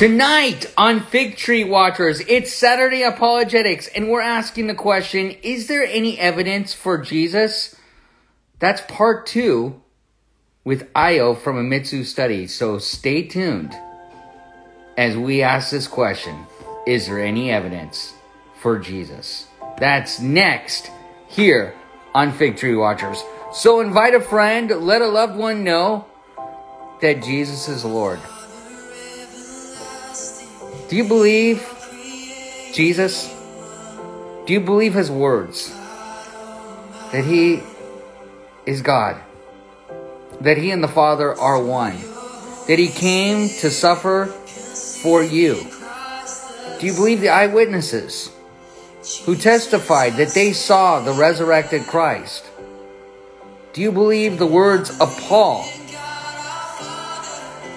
Tonight on Fig Tree Watchers, it's Saturday Apologetics, and we're asking the question Is there any evidence for Jesus? That's part two with Io from a Mitsu study, so stay tuned as we ask this question Is there any evidence for Jesus? That's next here on Fig Tree Watchers. So invite a friend, let a loved one know that Jesus is Lord. Do you believe Jesus? Do you believe his words? That he is God? That he and the Father are one? That he came to suffer for you? Do you believe the eyewitnesses who testified that they saw the resurrected Christ? Do you believe the words of Paul?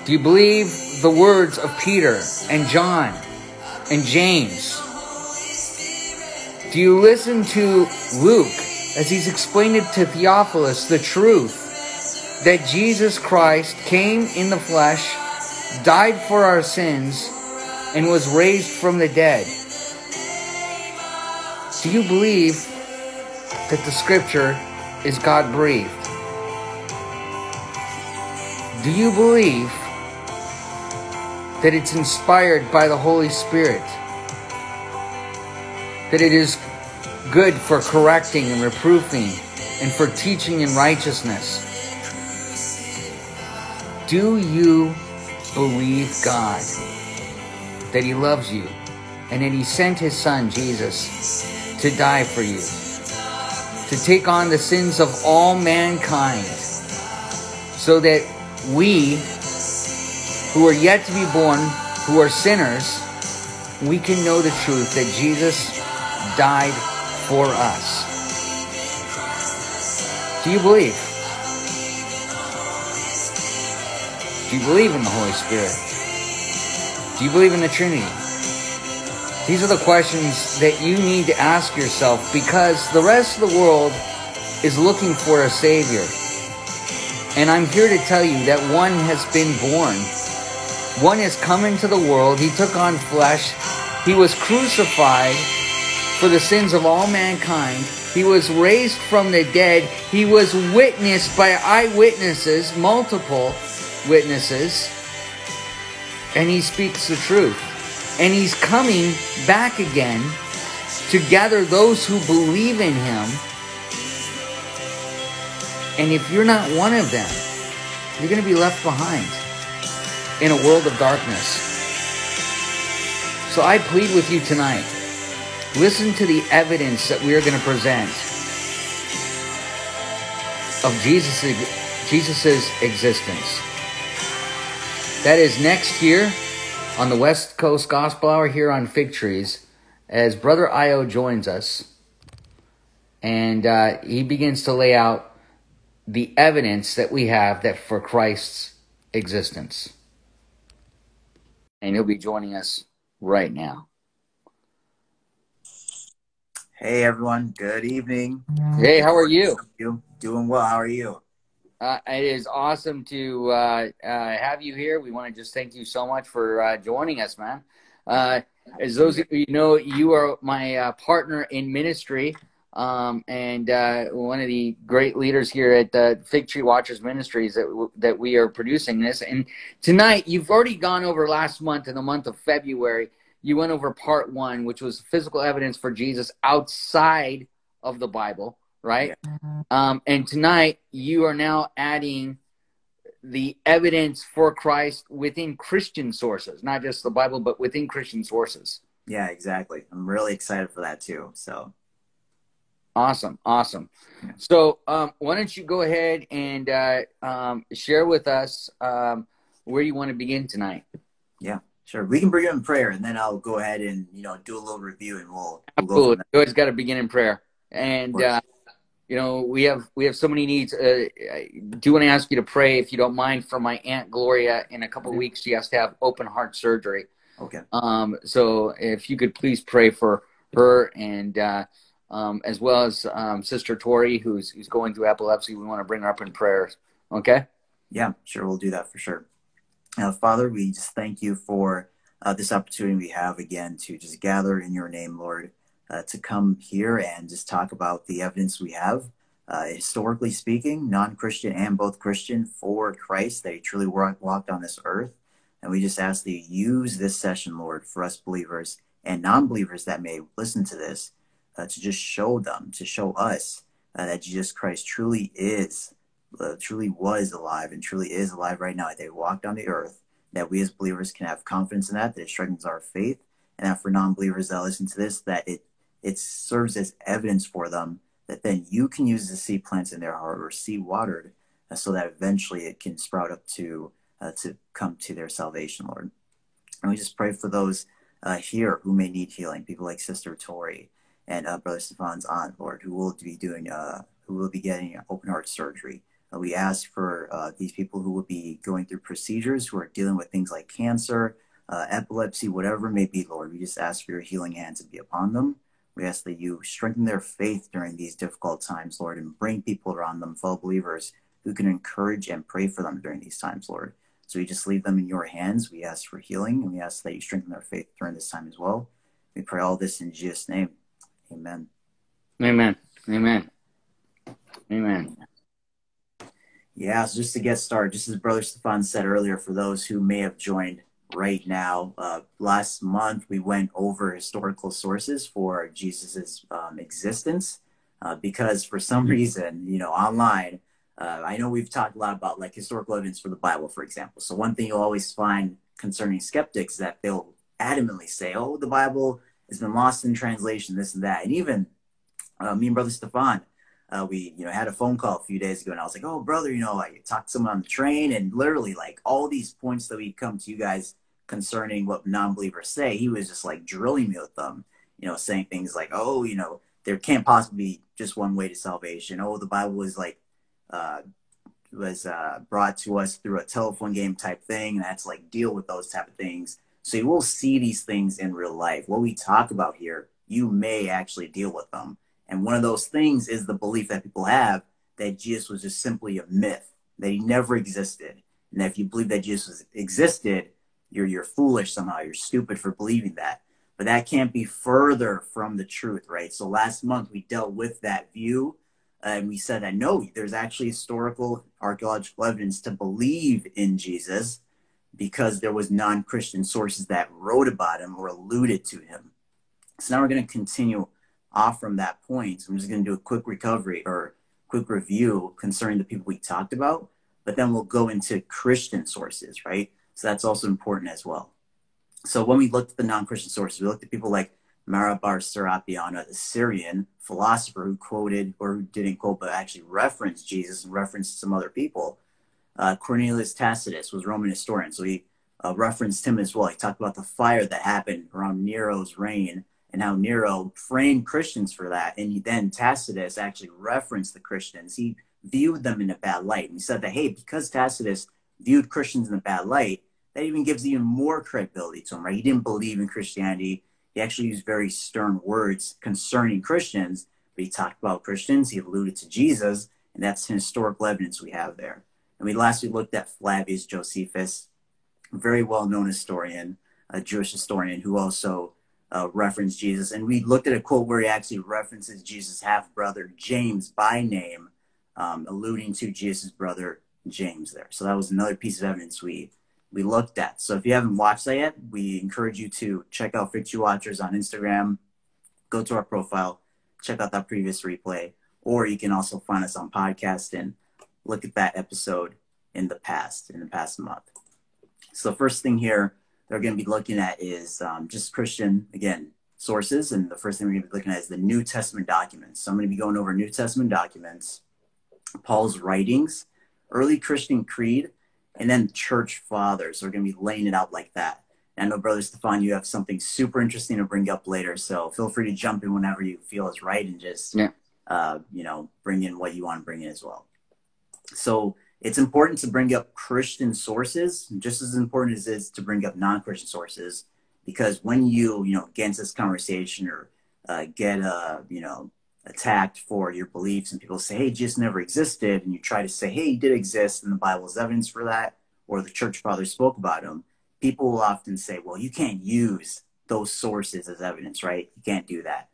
Do you believe the words of Peter and John and James? Do you listen to Luke as he's explained it to Theophilus the truth that Jesus Christ came in the flesh, died for our sins, and was raised from the dead? Do you believe that the scripture is God breathed? Do you believe that it's inspired by the Holy Spirit, that it is good for correcting and reproofing and for teaching in righteousness. Do you believe God that He loves you and that He sent His Son, Jesus, to die for you, to take on the sins of all mankind, so that we who are yet to be born, who are sinners, we can know the truth that Jesus died for us. Do you believe? Do you believe in the Holy Spirit? Do you believe in the Trinity? These are the questions that you need to ask yourself because the rest of the world is looking for a Savior. And I'm here to tell you that one has been born one is coming to the world. He took on flesh. He was crucified for the sins of all mankind. He was raised from the dead. He was witnessed by eyewitnesses, multiple witnesses. And he speaks the truth. And he's coming back again to gather those who believe in him. And if you're not one of them, you're going to be left behind in a world of darkness. So I plead with you tonight listen to the evidence that we are going to present of Jesus' Jesus's existence. That is next year on the West Coast Gospel Hour here on Fig Trees as Brother Io joins us and uh, he begins to lay out the evidence that we have that for Christ's existence and he'll be joining us right now. Hey everyone, good evening. Hey, how are you? You doing well? How are you? Uh, it is awesome to uh, uh, have you here. We want to just thank you so much for uh, joining us, man. Uh, as those of you know, you are my uh, partner in ministry um, and uh, one of the great leaders here at the Fig Tree Watchers Ministries that w- that we are producing this. And tonight, you've already gone over last month in the month of February. You went over part one, which was physical evidence for Jesus outside of the Bible, right? Um, and tonight, you are now adding the evidence for Christ within Christian sources, not just the Bible, but within Christian sources. Yeah, exactly. I'm really excited for that too. So Awesome, awesome. So, um, why don't you go ahead and uh, um, share with us um, where you want to begin tonight? Yeah, sure. We can bring in prayer, and then I'll go ahead and you know do a little review, and we'll, we'll absolutely. You always got to begin in prayer, and uh, you know we have we have so many needs. Uh, I do want to ask you to pray, if you don't mind, for my aunt Gloria. In a couple okay. of weeks, she has to have open heart surgery. Okay. Um. So, if you could please pray for her and. Uh, um, as well as um, Sister Tori, who's who's going through epilepsy. We want to bring her up in prayers. Okay. Yeah, sure, we'll do that for sure. Now, Father, we just thank you for uh, this opportunity we have again to just gather in your name, Lord, uh, to come here and just talk about the evidence we have, uh, historically speaking, non Christian and both Christian, for Christ, he truly walked on this earth. And we just ask that you use this session, Lord, for us believers and non believers that may listen to this, uh, to just show them, to show us uh, that Jesus Christ truly is, uh, truly was alive and truly is alive right now. He walked on the earth, that we as believers can have confidence in that, that it strengthens our faith, and that for non believers that listen to this, that it, it serves as evidence for them that then you can use the seed plants in their heart or seed watered uh, so that eventually it can sprout up to uh, to come to their salvation, Lord. And we just pray for those uh, here who may need healing, people like Sister Tori and uh, Brother Stefan's aunt, Lord, who will be doing, uh, who will be getting open heart surgery. Uh, we ask for uh, these people who will be going through procedures, who are dealing with things like cancer, uh, epilepsy, whatever it may be, Lord. We just ask for your healing hands to be upon them. We ask that you strengthen their faith during these difficult times, Lord, and bring people around them, fellow believers, who can encourage and pray for them during these times, Lord. So we just leave them in your hands. We ask for healing and we ask that you strengthen their faith during this time as well. We pray all this in Jesus' name. Amen. Amen. Amen. Amen. Yeah, so just to get started, just as Brother Stefan said earlier, for those who may have joined right now, uh, last month we went over historical sources for Jesus's um, existence uh, because for some reason, you know, online, uh, I know we've talked a lot about like historical evidence for the Bible, for example. So one thing you'll always find concerning skeptics is that they'll adamantly say, "Oh, the Bible has been lost in translation, this and that." And even uh, me and Brother Stefan, uh, we you know had a phone call a few days ago, and I was like, "Oh, brother, you know, I talked to someone on the train, and literally like all these points that we come to you guys concerning what non-believers say, he was just like drilling me with them, you know, saying things like, "Oh, you know." There can't possibly be just one way to salvation. Oh, the Bible is like uh, was uh, brought to us through a telephone game type thing, and that's like deal with those type of things. So you will see these things in real life. What we talk about here, you may actually deal with them. And one of those things is the belief that people have that Jesus was just simply a myth, that he never existed. And if you believe that Jesus existed, you're you're foolish somehow. You're stupid for believing that. But that can't be further from the truth, right? So last month we dealt with that view and we said that no, there's actually historical archaeological evidence to believe in Jesus because there was non-Christian sources that wrote about him or alluded to him. So now we're going to continue off from that point. So I'm just going to do a quick recovery or quick review concerning the people we talked about, but then we'll go into Christian sources, right? So that's also important as well. So when we looked at the non-Christian sources, we looked at people like Mara bar Serapion, the Syrian philosopher who quoted, or who didn't quote, but actually referenced Jesus and referenced some other people. Uh, Cornelius Tacitus was Roman historian, so he uh, referenced him as well. He talked about the fire that happened around Nero's reign and how Nero framed Christians for that. And then Tacitus actually referenced the Christians. He viewed them in a bad light. And he said that, hey, because Tacitus viewed Christians in a bad light, that even gives even more credibility to him, right? He didn't believe in Christianity he actually used very stern words concerning Christians, but he talked about Christians. He alluded to Jesus, and that's historical evidence we have there. And we lastly looked at Flavius Josephus, a very well known historian, a Jewish historian who also uh, referenced Jesus. And we looked at a quote where he actually references Jesus' half brother, James, by name, um, alluding to Jesus' brother, James, there. So that was another piece of evidence we we looked at. So if you haven't watched that yet, we encourage you to check out Fix Watchers on Instagram. Go to our profile, check out that previous replay, or you can also find us on podcast and look at that episode in the past, in the past month. So the first thing here they're going to be looking at is um, just Christian, again, sources. And the first thing we're going to be looking at is the New Testament documents. So I'm going to be going over New Testament documents, Paul's writings, early Christian creed, and then church fathers are going to be laying it out like that. And I know, Brother Stefan, you have something super interesting to bring up later, so feel free to jump in whenever you feel is right and just, yeah. uh, you know, bring in what you want to bring in as well. So it's important to bring up Christian sources, just as important as it is to bring up non-Christian sources, because when you, you know, get into this conversation or uh, get, uh, you know, attacked for your beliefs and people say, hey, Jesus never existed, and you try to say, hey, he did exist, and the Bible is evidence for that, or the church fathers spoke about him, people will often say, well, you can't use those sources as evidence, right? You can't do that.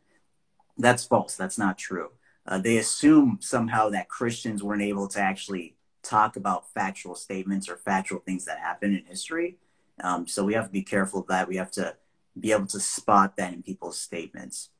That's false. That's not true. Uh, they assume somehow that Christians weren't able to actually talk about factual statements or factual things that happen in history. Um, so we have to be careful of that. We have to be able to spot that in people's statements.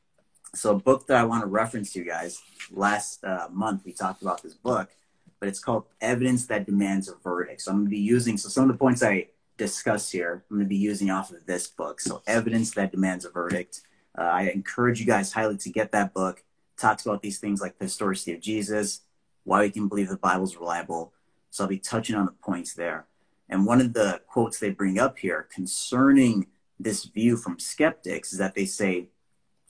So, a book that I want to reference to you guys last uh, month, we talked about this book, but it's called Evidence That Demands a Verdict. So, I'm going to be using, so some of the points I discuss here, I'm going to be using off of this book. So, Evidence That Demands a Verdict. Uh, I encourage you guys highly to get that book. Talks about these things like the historicity of Jesus, why we can believe the Bible is reliable. So, I'll be touching on the points there. And one of the quotes they bring up here concerning this view from skeptics is that they say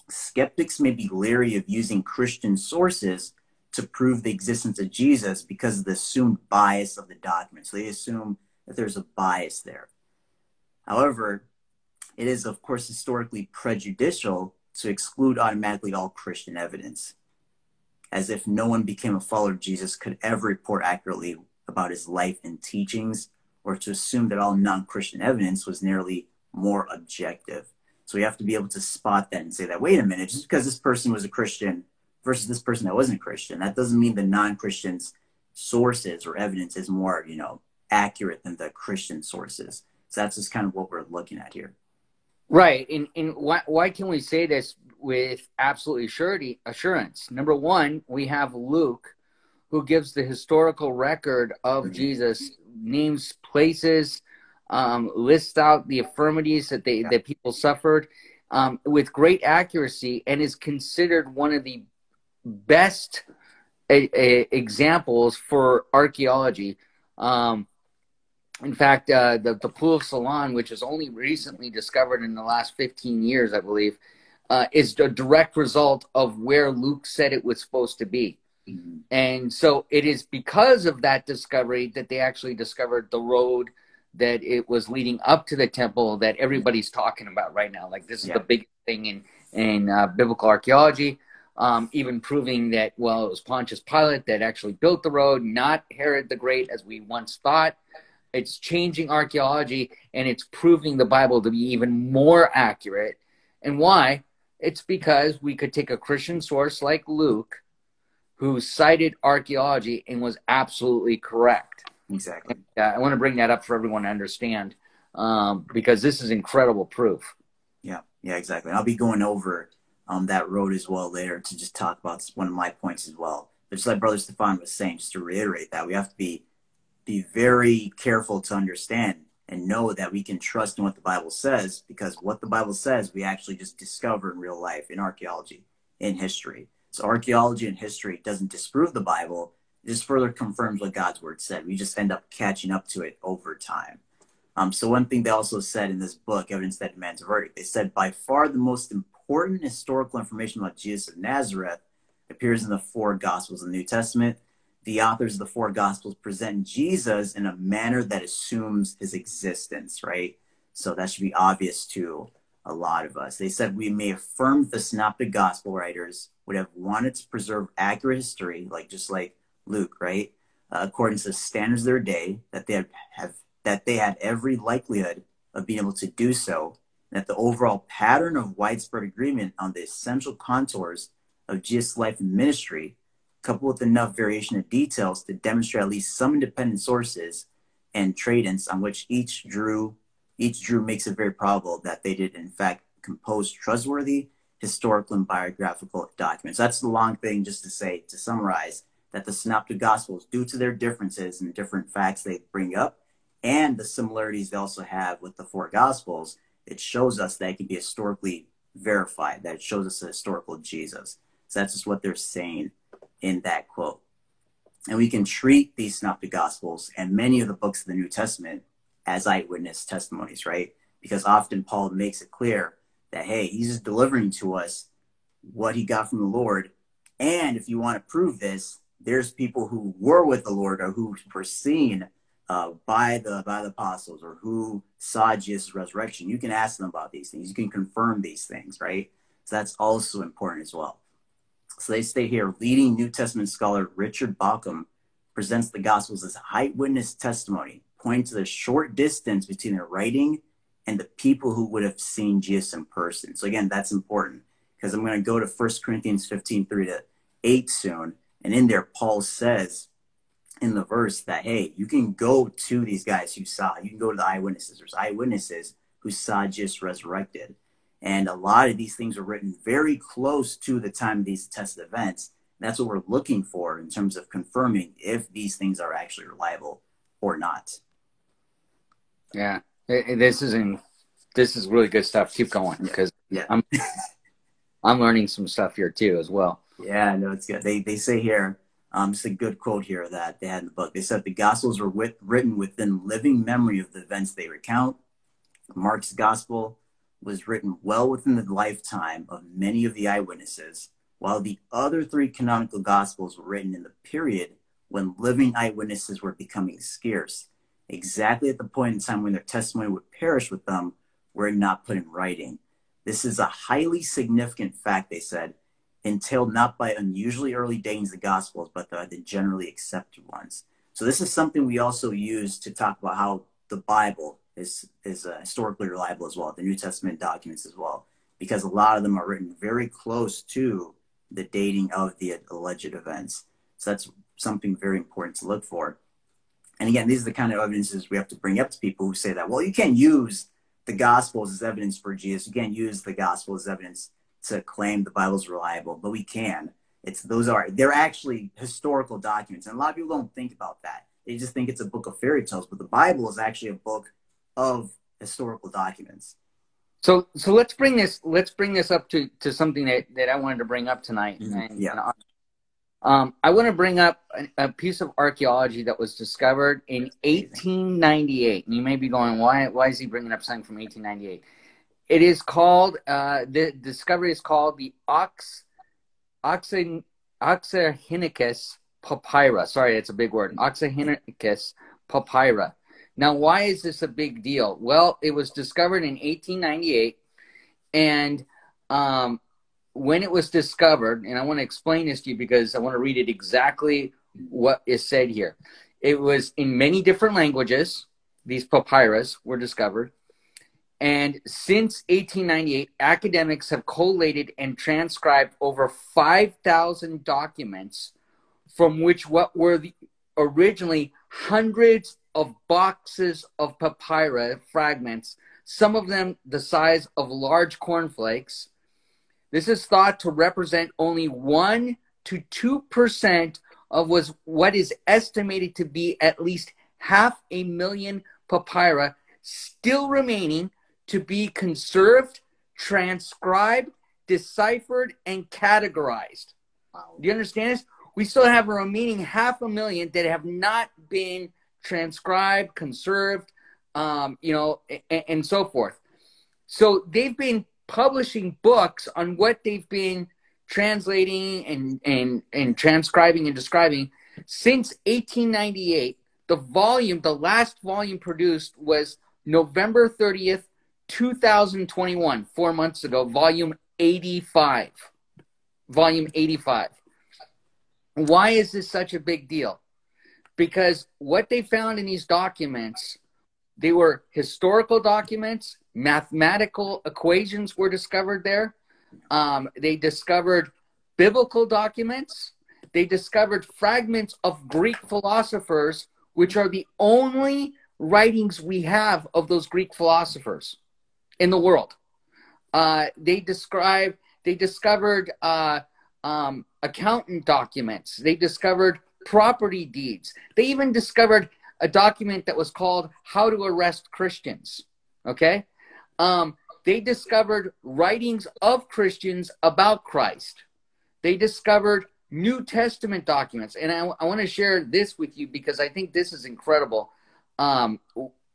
skeptics may be leery of using Christian sources to prove the existence of Jesus because of the assumed bias of the document. So they assume that there's a bias there. However, it is, of course, historically prejudicial to exclude automatically all Christian evidence, as if no one became a follower of Jesus could ever report accurately about his life and teachings, or to assume that all non Christian evidence was nearly more objective. So we have to be able to spot that and say that, wait a minute, just because this person was a Christian versus this person that wasn't a Christian, that doesn't mean the non Christian's sources or evidence is more, you know, accurate than the Christian sources. So that's just kind of what we're looking at here. Right. And, and why, why can we say this with absolutely surety, assurance? Number one, we have Luke, who gives the historical record of mm-hmm. Jesus, names places, um, lists out the affirmities that they that people suffered um, with great accuracy, and is considered one of the best a, a, examples for archaeology. Um, in fact, uh, the, the Pool of Siloam, which is only recently discovered in the last 15 years, I believe, uh, is a direct result of where Luke said it was supposed to be. Mm-hmm. And so it is because of that discovery that they actually discovered the road that it was leading up to the temple that everybody's talking about right now. Like this is yeah. the big thing in in uh, biblical archaeology. Um, even proving that well, it was Pontius Pilate that actually built the road, not Herod the Great, as we once thought. It's changing archaeology and it's proving the Bible to be even more accurate. And why? It's because we could take a Christian source like Luke, who cited archaeology and was absolutely correct Exactly. Yeah, I want to bring that up for everyone to understand um, because this is incredible proof. Yeah, yeah, exactly. I'll be going over um, that road as well later to just talk about one of my points as well. But just like Brother Stefan was saying, just to reiterate that we have to be be very careful to understand and know that we can trust in what the Bible says because what the Bible says we actually just discover in real life in archaeology, in history. So archaeology and history doesn't disprove the Bible, it just further confirms what God's word said. We just end up catching up to it over time. Um, so one thing they also said in this book, Evidence That Demands a Verdict, they said by far the most important historical information about Jesus of Nazareth appears in the four Gospels of the New Testament. The authors of the four Gospels present Jesus in a manner that assumes his existence, right? So that should be obvious to a lot of us. They said we may affirm the Synoptic Gospel writers would have wanted to preserve accurate history, like just like Luke, right? Uh, according to the standards of their day, that they have, have that they had every likelihood of being able to do so, and that the overall pattern of widespread agreement on the essential contours of Jesus' life and ministry, coupled with enough variation of details to demonstrate at least some independent sources and trade-ins on which each drew each drew makes it very probable that they did in fact compose trustworthy historical and biographical documents. That's the long thing just to say to summarize that the Synoptic Gospels, due to their differences and different facts they bring up, and the similarities they also have with the four Gospels, it shows us that it can be historically verified, that it shows us a historical Jesus. So that's just what they're saying in that quote. And we can treat these Synoptic Gospels and many of the books of the New Testament as eyewitness testimonies, right? Because often Paul makes it clear that, hey, he's just delivering to us what he got from the Lord. And if you want to prove this, there's people who were with the Lord or who were seen uh, by the by the apostles or who saw Jesus' resurrection. You can ask them about these things. You can confirm these things, right? So that's also important as well. So they stay here. Leading New Testament scholar Richard Bauckham presents the Gospels as eyewitness testimony, pointing to the short distance between their writing and the people who would have seen Jesus in person. So again, that's important because I'm going to go to 1 Corinthians 15, 3 to 8 soon. And in there, Paul says in the verse that, hey, you can go to these guys who saw, you can go to the eyewitnesses. There's eyewitnesses who saw Jesus resurrected. And a lot of these things are written very close to the time of these tested events. That's what we're looking for in terms of confirming if these things are actually reliable or not. Yeah, this is in, this is really good stuff. Keep going because yeah. I'm I'm learning some stuff here too as well. Yeah, no, it's good. They they say here, um, it's a good quote here that they had in the book. They said the Gospels were with, written within living memory of the events they recount. Mark's Gospel was written well within the lifetime of many of the eyewitnesses, while the other three canonical Gospels were written in the period when living eyewitnesses were becoming scarce, exactly at the point in time when their testimony would perish with them were it not put in writing. This is a highly significant fact, they said, entailed not by unusually early of the Gospels, but by the generally accepted ones. So this is something we also use to talk about how the Bible is is uh, historically reliable as well, the New Testament documents as well, because a lot of them are written very close to the dating of the alleged events. So that's something very important to look for. And again, these are the kind of evidences we have to bring up to people who say that, well, you can't use the Gospels as evidence for Jesus. You can't use the Gospel as evidence to claim the Bible's reliable, but we can. It's those are they're actually historical documents, and a lot of people don't think about that. They just think it's a book of fairy tales, but the Bible is actually a book of historical documents. So so let's bring this let's bring this up to to something that that I wanted to bring up tonight. Mm-hmm. And, yeah. And, um, I want to bring up a, a, piece of archaeology that was discovered in 1898. And you may be going, why why is he bringing up something from 1898? It is called uh, the discovery is called the Ox Oxy, Oxyrhynchus papyra. Sorry, it's a big word. Oxyrhynchus papyra. Now, why is this a big deal? Well, it was discovered in 1898, and um, when it was discovered, and I want to explain this to you because I want to read it exactly what is said here. It was in many different languages. These papyrus were discovered. And since 1898, academics have collated and transcribed over 5,000 documents from which what were the, originally hundreds of boxes of papyrus fragments, some of them the size of large cornflakes. This is thought to represent only 1 to 2% of was what is estimated to be at least half a million papyri still remaining to be conserved, transcribed, deciphered, and categorized. Wow. Do you understand this? We still have a remaining half a million that have not been transcribed, conserved, um, you know, and, and so forth. So they've been publishing books on what they've been translating and, and, and transcribing and describing since 1898. The volume, the last volume produced was November 30th, 2021, four months ago, volume 85. Volume 85. Why is this such a big deal? Because what they found in these documents, they were historical documents, mathematical equations were discovered there. Um, they discovered biblical documents. They discovered fragments of Greek philosophers, which are the only writings we have of those Greek philosophers in the world. Uh, they describe, they discovered uh, um, accountant documents. They discovered property deeds. They even discovered a document that was called How to Arrest Christians. Okay? Um, they discovered writings of Christians about Christ. They discovered New Testament documents. And I, I want to share this with you because I think this is incredible. Um,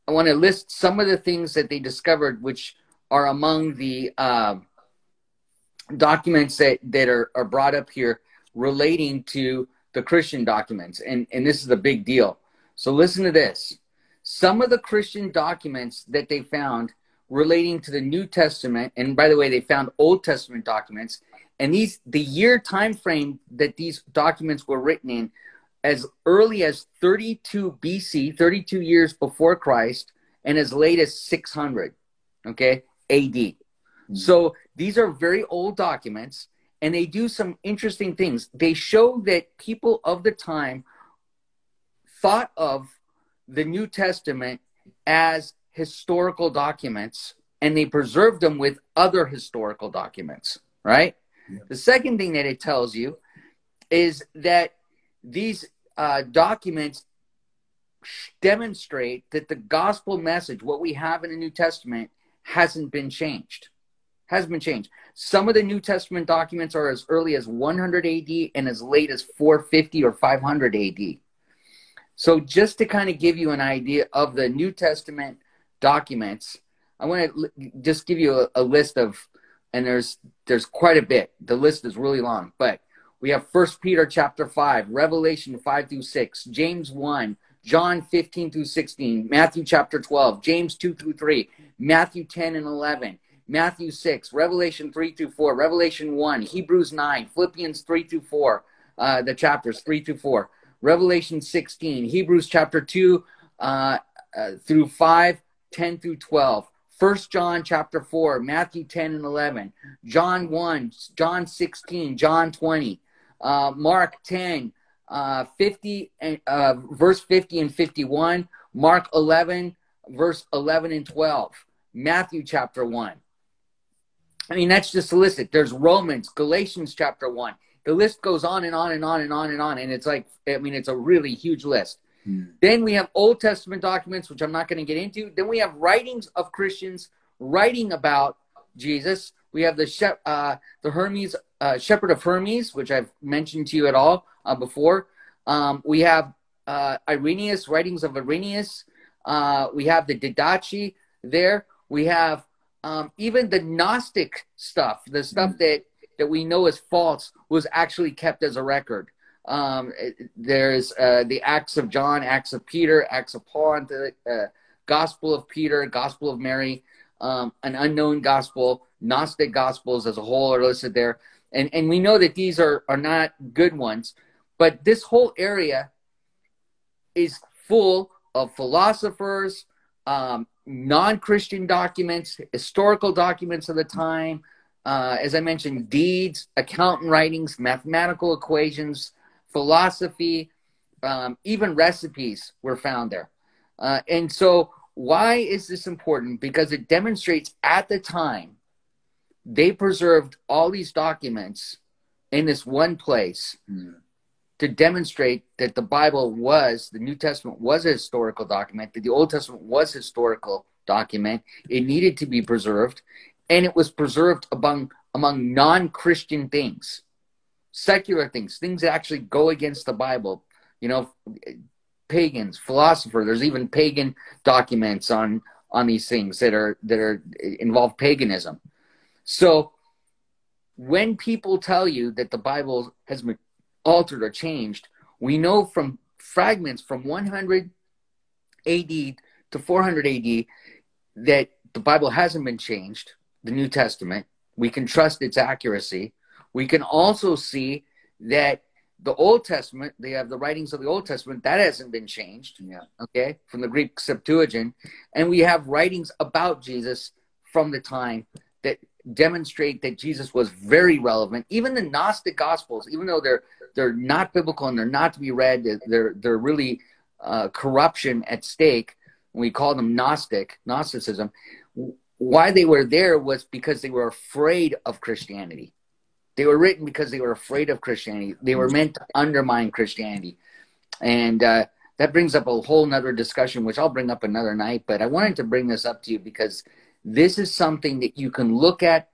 I want to list some of the things that they discovered, which are among the uh, documents that, that are, are brought up here relating to the Christian documents, and, and this is a big deal. So listen to this. Some of the Christian documents that they found relating to the New Testament, and by the way, they found Old Testament documents, and these the year time frame that these documents were written in as early as 32 BC, 32 years before Christ, and as late as 600. okay, AD. Mm-hmm. So these are very old documents and they do some interesting things. They show that people of the time thought of the New Testament as historical documents and they preserved them with other historical documents, right? Yeah. The second thing that it tells you is that these uh, documents demonstrate that the gospel message, what we have in the New Testament, hasn't been changed. Has been changed. Some of the New Testament documents are as early as 100 AD and as late as 450 or 500 AD. So, just to kind of give you an idea of the New Testament documents, I want to just give you a, a list of, and there's there's quite a bit. The list is really long, but we have First Peter chapter five, Revelation five through six, James one, John 15 through 16, Matthew chapter 12, James 2 through 3, Matthew 10 and 11, Matthew 6, Revelation 3 through 4, Revelation 1, Hebrews 9, Philippians 3 through 4, uh, the chapters 3 through 4, Revelation 16, Hebrews chapter 2 uh, uh, through 5, 10 through 12, First John chapter 4, Matthew 10 and 11, John 1, John 16, John 20, uh, Mark 10, uh, 50 and uh, verse 50 and 51, Mark 11, verse 11 and 12, Matthew chapter 1. I mean, that's just a list. There's Romans, Galatians chapter 1. The list goes on and on and on and on and on. And it's like, I mean, it's a really huge list. Hmm. Then we have Old Testament documents, which I'm not going to get into. Then we have writings of Christians writing about Jesus. We have the uh, the Hermes uh, Shepherd of Hermes, which I've mentioned to you at all uh, before. Um, we have uh, Irenaeus, writings of Irenaeus. Uh, we have the Didache there. We have um, even the Gnostic stuff, the stuff mm-hmm. that, that we know is false, was actually kept as a record. Um, there's uh, the Acts of John, Acts of Peter, Acts of Paul, the uh, Gospel of Peter, Gospel of Mary, um, an unknown gospel, Gnostic gospels as a whole are listed there and and we know that these are are not good ones but this whole area is full of philosophers um, non-christian documents historical documents of the time uh, as i mentioned deeds accountant writings mathematical equations philosophy um, even recipes were found there. Uh, and so why is this important? Because it demonstrates at the time they preserved all these documents in this one place. Mm. To demonstrate that the Bible was, the New Testament was a historical document, that the Old Testament was a historical document. It needed to be preserved, and it was preserved among among non-Christian things, secular things, things that actually go against the Bible. You know, pagans, philosopher. There's even pagan documents on on these things that are that are involve paganism. So when people tell you that the Bible has altered or changed, we know from fragments from 100 AD to 400 AD that the Bible hasn't been changed, the New Testament. We can trust its accuracy. We can also see that the Old Testament, they have the writings of the Old Testament, that hasn't been changed. Yeah. Okay. From the Greek Septuagint. And we have writings about Jesus from the time that demonstrate that Jesus was very relevant. Even the Gnostic Gospels, even though they're they're not biblical and they're not to be read, they're they're really uh, corruption at stake. We call them Gnostic Gnosticism. Why they were there was because they were afraid of Christianity. They were written because they were afraid of Christianity. They were meant to undermine Christianity, and uh, that brings up a whole nother discussion, which I'll bring up another night. But I wanted to bring this up to you because this is something that you can look at.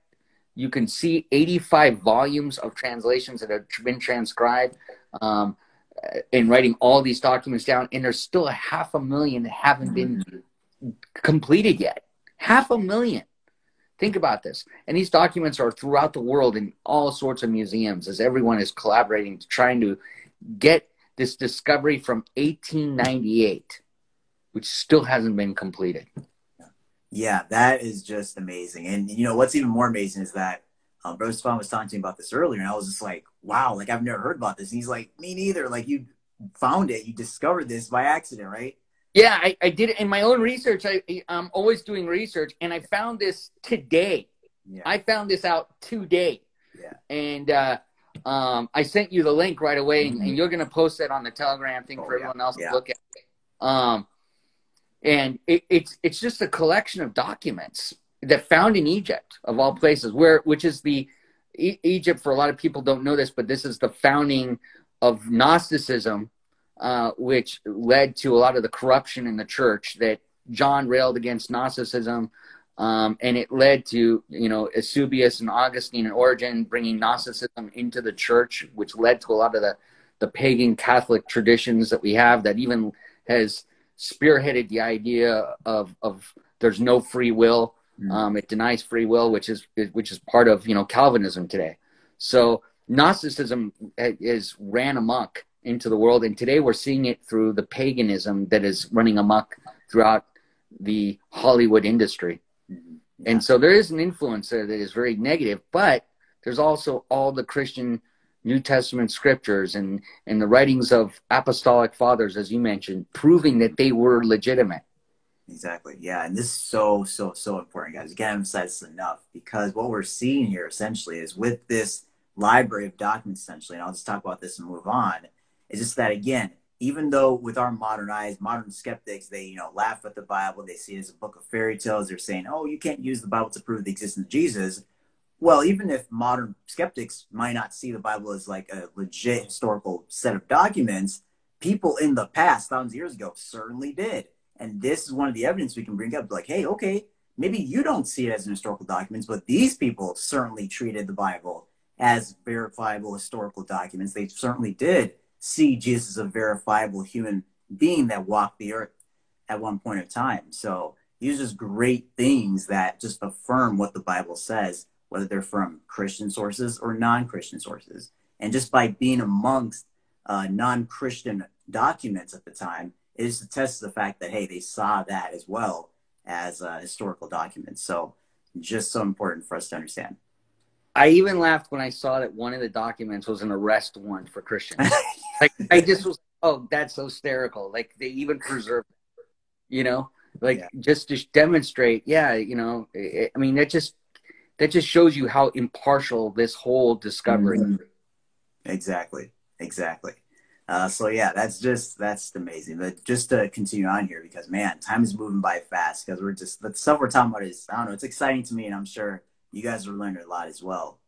You can see 85 volumes of translations that have been transcribed um, in writing all these documents down, and there's still a half a million that haven't been completed yet. Half a million. Think about this. And these documents are throughout the world in all sorts of museums as everyone is collaborating, to trying to get this discovery from 1898, which still hasn't been completed. Yeah, that is just amazing. And you know what's even more amazing is that um, Bro Stefan was talking to me about this earlier, and I was just like, "Wow, like I've never heard about this." And he's like, "Me neither." Like you found it, you discovered this by accident, right? Yeah, I, I did it in my own research. I, I'm always doing research, and I found this today. Yeah. I found this out today. Yeah. And uh, um, I sent you the link right away, and, and you're going to post that on the Telegram thing oh, for everyone else yeah. to look at. Um, and it, it's it's just a collection of documents that found in Egypt of all places, where which is the e- Egypt. For a lot of people, don't know this, but this is the founding of Gnosticism, uh, which led to a lot of the corruption in the church. That John railed against Gnosticism. Um, and it led to you know Eusebius and Augustine and Origen bringing Gnosticism into the church, which led to a lot of the the pagan Catholic traditions that we have that even has spearheaded the idea of of there's no free will. Mm. Um, it denies free will, which is which is part of you know Calvinism today. So Gnosticism is ran amok into the world, and today we're seeing it through the paganism that is running amok throughout the Hollywood industry. And so there is an influence there that is very negative, but there's also all the Christian New Testament scriptures and, and the writings of apostolic fathers, as you mentioned, proving that they were legitimate. Exactly. Yeah. And this is so, so, so important, guys. Again, I emphasize this enough because what we're seeing here essentially is with this library of documents, essentially, and I'll just talk about this and move on, is just that, again, even though with our modern eyes, modern skeptics, they you know laugh at the Bible, they see it as a book of fairy tales. They're saying, "Oh, you can't use the Bible to prove the existence of Jesus." Well, even if modern skeptics might not see the Bible as like a legit historical set of documents, people in the past, thousands of years ago, certainly did. And this is one of the evidence we can bring up. Like, hey, okay, maybe you don't see it as an historical document, but these people certainly treated the Bible as verifiable historical documents. They certainly did see Jesus as a verifiable human being that walked the earth at one point in time. So these are just great things that just affirm what the Bible says, whether they're from Christian sources or non Christian sources. And just by being amongst uh, non Christian documents at the time, it just attests to the fact that, hey, they saw that as well as uh, historical documents. So just so important for us to understand. I even laughed when I saw that one of the documents was an arrest warrant for Christians. like I just was, oh, that's hysterical. Like they even preserved, you know, like yeah. just to demonstrate, yeah, you know, it, I mean that just that just shows you how impartial this whole discovery. Mm-hmm. Exactly, exactly. Uh, so yeah, that's just that's amazing. But just to continue on here, because man, time is moving by fast. Because we're just the stuff we're talking about is I don't know, it's exciting to me, and I'm sure you guys are learning a lot as well.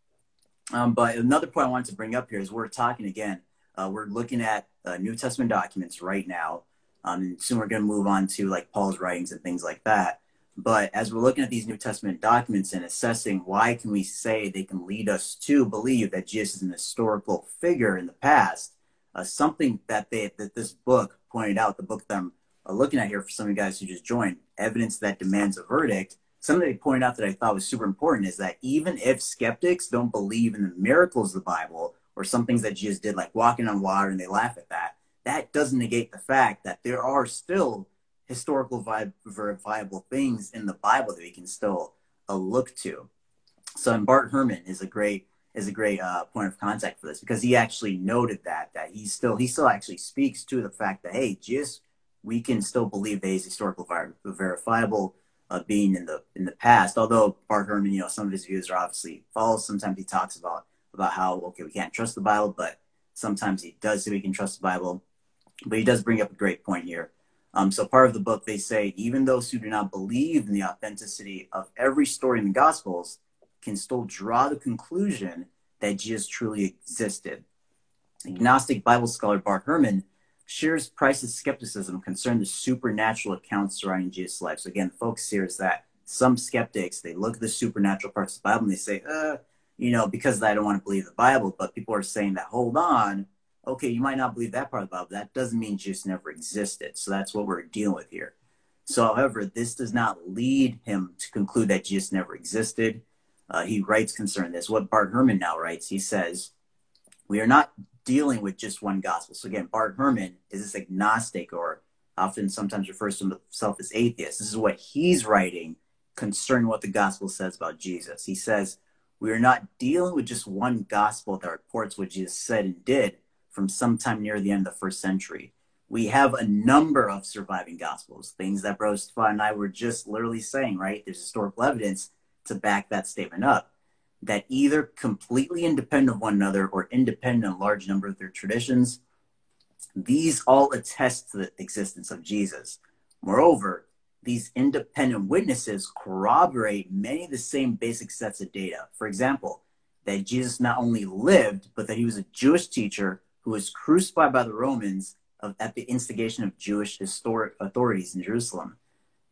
Um, but another point I wanted to bring up here is we're talking again. Uh, we're looking at uh, New Testament documents right now. Um, and soon we're going to move on to like Paul's writings and things like that. But as we're looking at these New Testament documents and assessing why can we say they can lead us to believe that Jesus is an historical figure in the past, uh, something that they that this book pointed out, the book that I'm uh, looking at here for some of you guys who just joined, evidence that demands a verdict, something they pointed out that I thought was super important is that even if skeptics don't believe in the miracles of the Bible or some things that Jesus did, like walking on water, and they laugh at that, that doesn't negate the fact that there are still historical verifiable things in the Bible that we can still uh, look to. So, and Bart Ehrman is a great is a great uh, point of contact for this because he actually noted that that he still he still actually speaks to the fact that hey, just we can still believe that he's historical verifiable uh, being in the in the past. Although Bart Ehrman, you know, some of his views are obviously false. Sometimes he talks about about how okay we can't trust the Bible, but sometimes he does say we can trust the Bible. But he does bring up a great point here. Um, so part of the book they say even those who do not believe in the authenticity of every story in the Gospels can still draw the conclusion that Jesus truly existed. Agnostic Bible scholar Bart Ehrman shares Price's skepticism concerning the supernatural accounts surrounding Jesus' life. So again, the focus here is that some skeptics they look at the supernatural parts of the Bible and they say, uh, you know, because I don't want to believe the Bible, but people are saying that, hold on, okay, you might not believe that part of the Bible. That doesn't mean Jesus never existed. So that's what we're dealing with here. So, however, this does not lead him to conclude that Jesus never existed. Uh, he writes concerning this. What Bart Ehrman now writes, he says, We are not dealing with just one gospel. So again, Bart Ehrman is this agnostic or often sometimes refers to himself as atheist. This is what he's writing concerning what the gospel says about Jesus. He says, We are not dealing with just one gospel that reports what Jesus said and did from sometime near the end of the first century. we have a number of surviving gospels, things that Bro Stefan and I were just literally saying, right? There's historical evidence to back that statement up that either completely independent of one another or independent of a large number of their traditions, these all attest to the existence of Jesus. Moreover, these independent witnesses corroborate many of the same basic sets of data. For example, that Jesus not only lived, but that he was a Jewish teacher who was crucified by the Romans of, at the instigation of Jewish historic authorities in Jerusalem.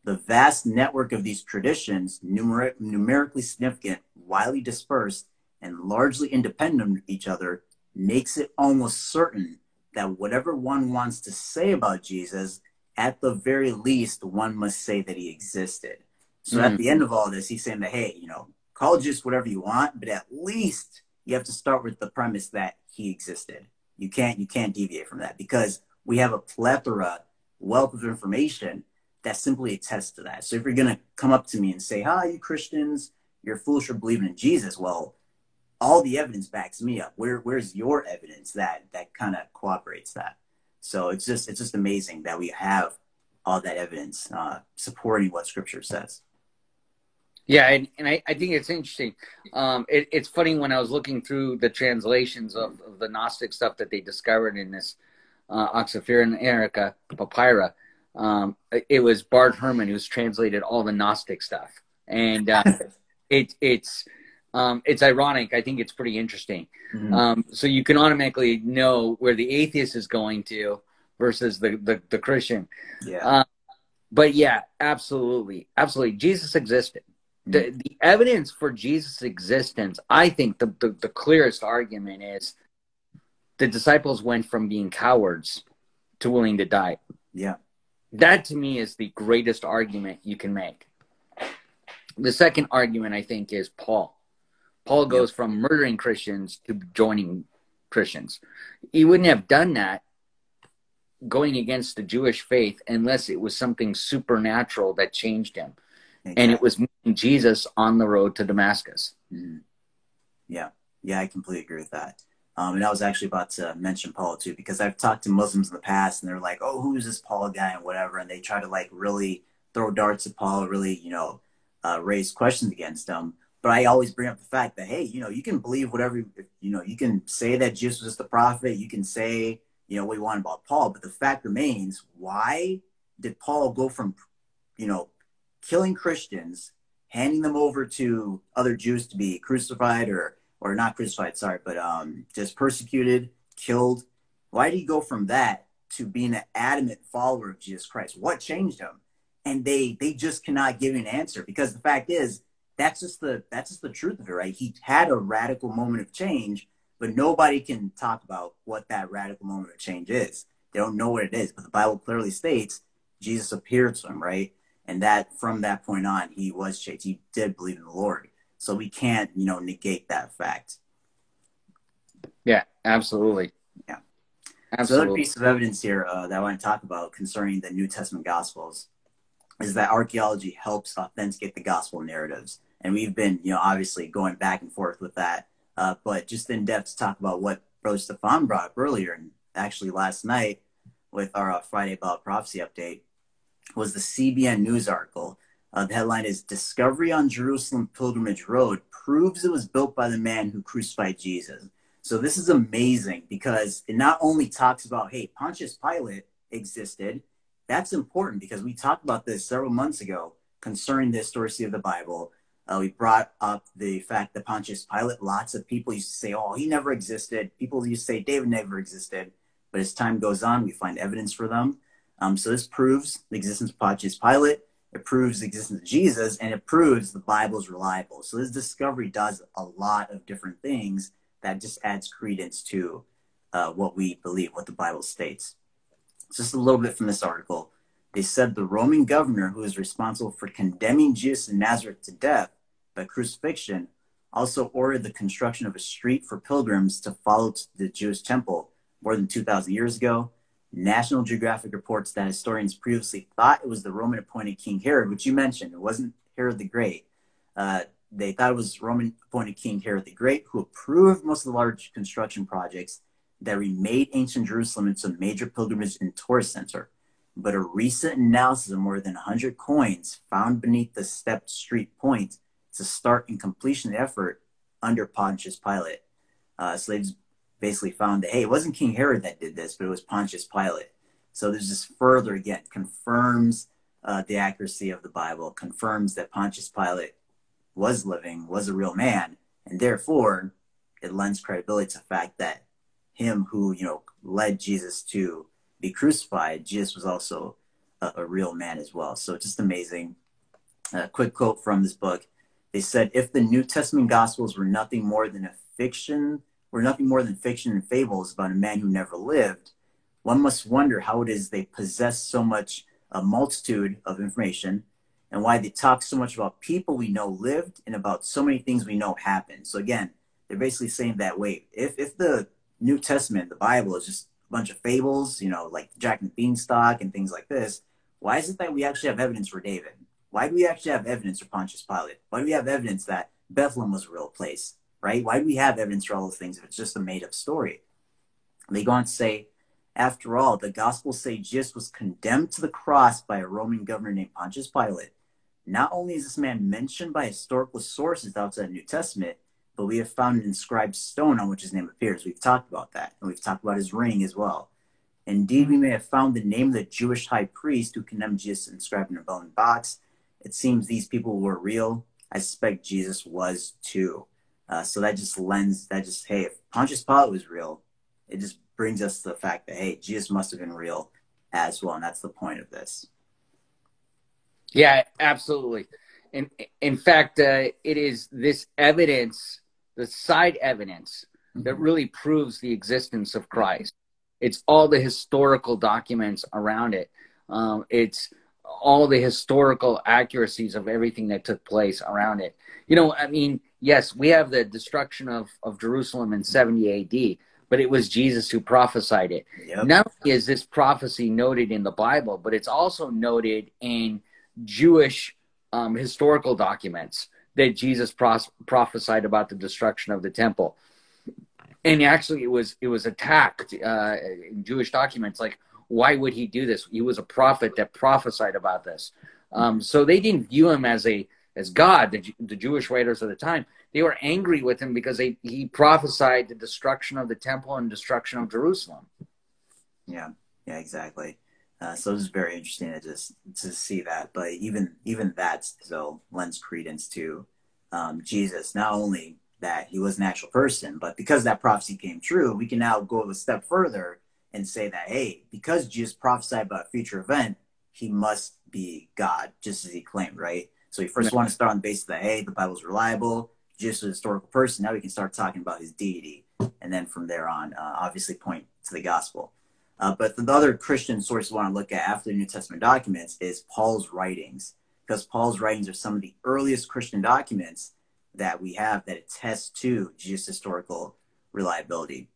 The vast network of these traditions, numer- numerically significant, widely dispersed, and largely independent of each other, makes it almost certain that whatever one wants to say about Jesus, at the very least, one must say that he existed. So mm-hmm. at the end of all this, he's saying that, hey, you know, call Jesus whatever you want, but at least you have to start with the premise that he existed. You can't you can't deviate from that because we have a plethora, wealth of information that simply attests to that. So if you're gonna come up to me and say, "Hi, you Christians, you're foolish for believing in Jesus," well, all the evidence backs me up. Where where's your evidence that that kind of cooperates that? So it's just it's just amazing that we have all that evidence uh, supporting what Scripture says. Yeah, and, and I, I think it's interesting. Um, it, it's funny when I was looking through the translations of, of the Gnostic stuff that they discovered in this uh, Oxyphyra Erica Papyra. Um, it was Bart Ehrman who's translated all the Gnostic stuff, and uh, it, it's um, it's ironic. I think it's pretty interesting. Mm-hmm. Um, so you can automatically know where the atheist is going to versus the the, the Christian. Yeah. Uh, but yeah, absolutely, absolutely. Jesus existed. The, mm-hmm. the evidence for Jesus' existence, I think the, the, the clearest argument is the disciples went from being cowards to willing to die. Yeah. That to me is the greatest argument you can make. The second argument, I think, is Paul. Paul goes yep. from murdering Christians to joining Christians. He wouldn't have done that going against the Jewish faith unless it was something supernatural that changed him. Exactly. And it was Jesus on the road to Damascus. Mm-hmm. Yeah. Yeah, I completely agree with that. Um, and I was actually about to mention Paul too, because I've talked to Muslims in the past and they're like, oh, who's this Paul guy and whatever. And they try to like really throw darts at Paul, really, you know, uh, raise questions against him. But I always bring up the fact that, hey, you know, you can believe whatever, you know, you can say that Jesus was the prophet. You can say, you know, what you want about Paul. But the fact remains, why did Paul go from, you know, killing Christians, handing them over to other Jews to be crucified or or not crucified, sorry, but um, just persecuted, killed. Why did he go from that to being an adamant follower of Jesus Christ? What changed him? And they they just cannot give you an answer because the fact is that's just the that's just the truth of it, right? He had a radical moment of change, but nobody can talk about what that radical moment of change is. They don't know what it is, but the Bible clearly states Jesus appeared to him, right? And that from that point on, he was changed. He did believe in the Lord. So we can't, you know, negate that fact. Yeah, absolutely. Yeah. Absolutely. So another piece of evidence here uh, that I want to talk about concerning the New Testament Gospels is that archaeology helps authenticate the gospel narratives. And we've been, you know, obviously going back and forth with that. Uh, but just in depth to talk about what Brother Stefan brought up earlier, and actually last night with our uh, Friday about Prophecy update, was the CBN News article uh, the headline is Discovery on Jerusalem Pilgrimage Road proves it was built by the man who crucified Jesus. So this is amazing because it not only talks about, hey, Pontius Pilate existed. That's important because we talked about this several months ago concerning the historicity of the Bible. Uh, we brought up the fact that Pontius Pilate, lots of people used to say, oh, he never existed. People used to say David never existed. But as time goes on, we find evidence for them. Um, so this proves the existence of Pontius Pilate. It proves the existence of Jesus and it proves the Bible is reliable. So this discovery does a lot of different things that just adds credence to uh, what we believe, what the Bible states. Just a little bit from this article. They said the Roman governor who is responsible for condemning Jesus of Nazareth to death by crucifixion also ordered the construction of a street for pilgrims to follow to the Jewish temple more than 2,000 years ago National Geographic reports that historians previously thought it was the Roman appointed King Herod, which you mentioned. It wasn't Herod the Great. Uh, they thought it was Roman appointed King Herod the Great who approved most of the large construction projects. that remade ancient Jerusalem into a major pilgrimage and tourist center. But a recent analysis of more than 100 coins found beneath the stepped street point to start and completion of the effort under Pontius Pilate. Uh, they basically found that, hey, it wasn't King Herod that did this, but it was Pontius Pilate. So there's this further, again, confirms uh, the accuracy of the Bible, confirms that Pontius Pilate was living, was a real man, and therefore it lends credibility to the fact that him who, you know, led Jesus to be crucified, Jesus was also a, a real man as well. So just amazing. A quick quote from this book. They said, if the New Testament Gospels were nothing more than a fiction, were nothing more than fiction and fables about a man who never lived, one must wonder how it is they possess so much a multitude of information and why they talk so much about people we know lived and about so many things we know happened. So again, they're basically saying that wait, if if the New Testament, the Bible, is just a bunch of fables, you know, like Jack and Beanstalk and things like this, why is it that we actually have evidence for David? Why do we actually have evidence for Pontius Pilate? Why do we have evidence that Bethlehem was a real place? Right? Why do we have evidence for all those things if it's just a made up story? They go on to say, after all, the Gospels say Jesus was condemned to the cross by a Roman governor named Pontius Pilate. Not only is this man mentioned by historical sources outside the New Testament, but we have found an inscribed stone on which his name appears. We've talked about that, and we've talked about his ring as well. Indeed, we may have found the name of the Jewish high priest who condemned Jesus inscribed in a bone box. It seems these people were real. I suspect Jesus was too. Uh, so that just lends, that just, hey, if Pontius Pilate was real, it just brings us to the fact that, hey, Jesus must have been real as well. And that's the point of this. Yeah, absolutely. In, in fact, uh, it is this evidence the side evidence that mm-hmm. really proves the existence of Christ. It's all the historical documents around it. Um, it's all the historical accuracies of everything that took place around it. You know, I mean, yes, we have the destruction of, of Jerusalem in 70 AD, but it was Jesus who prophesied it. Yep. Not only is this prophecy noted in the Bible, but it's also noted in Jewish um, historical documents that Jesus pros- prophesied about the destruction of the temple. And actually, it was it was attacked uh, in Jewish documents. Like, why would he do this? He was a prophet that prophesied about this. Um, so they didn't view him as a as God. The, the Jewish writers of the time they were angry with him because they, he prophesied the destruction of the temple and destruction of Jerusalem. Yeah, yeah, exactly. Uh, so it's very interesting to just to see that. But even even that still lends credence to um, Jesus. Not only that he was an actual person, but because that prophecy came true, we can now go a step further and say that hey, because Jesus prophesied about a future event, he must be God, just as he claimed, right? So we first right. want to start on the basis that hey, the Bible's reliable, Jesus was a historical person. Now we can start talking about his deity, and then from there on, uh, obviously point to the gospel. Uh, but the other Christian source we want to look at after the New Testament documents is Paul's writings, because Paul's writings are some of the earliest Christian documents that we have that attest to Jesus' historical reliability.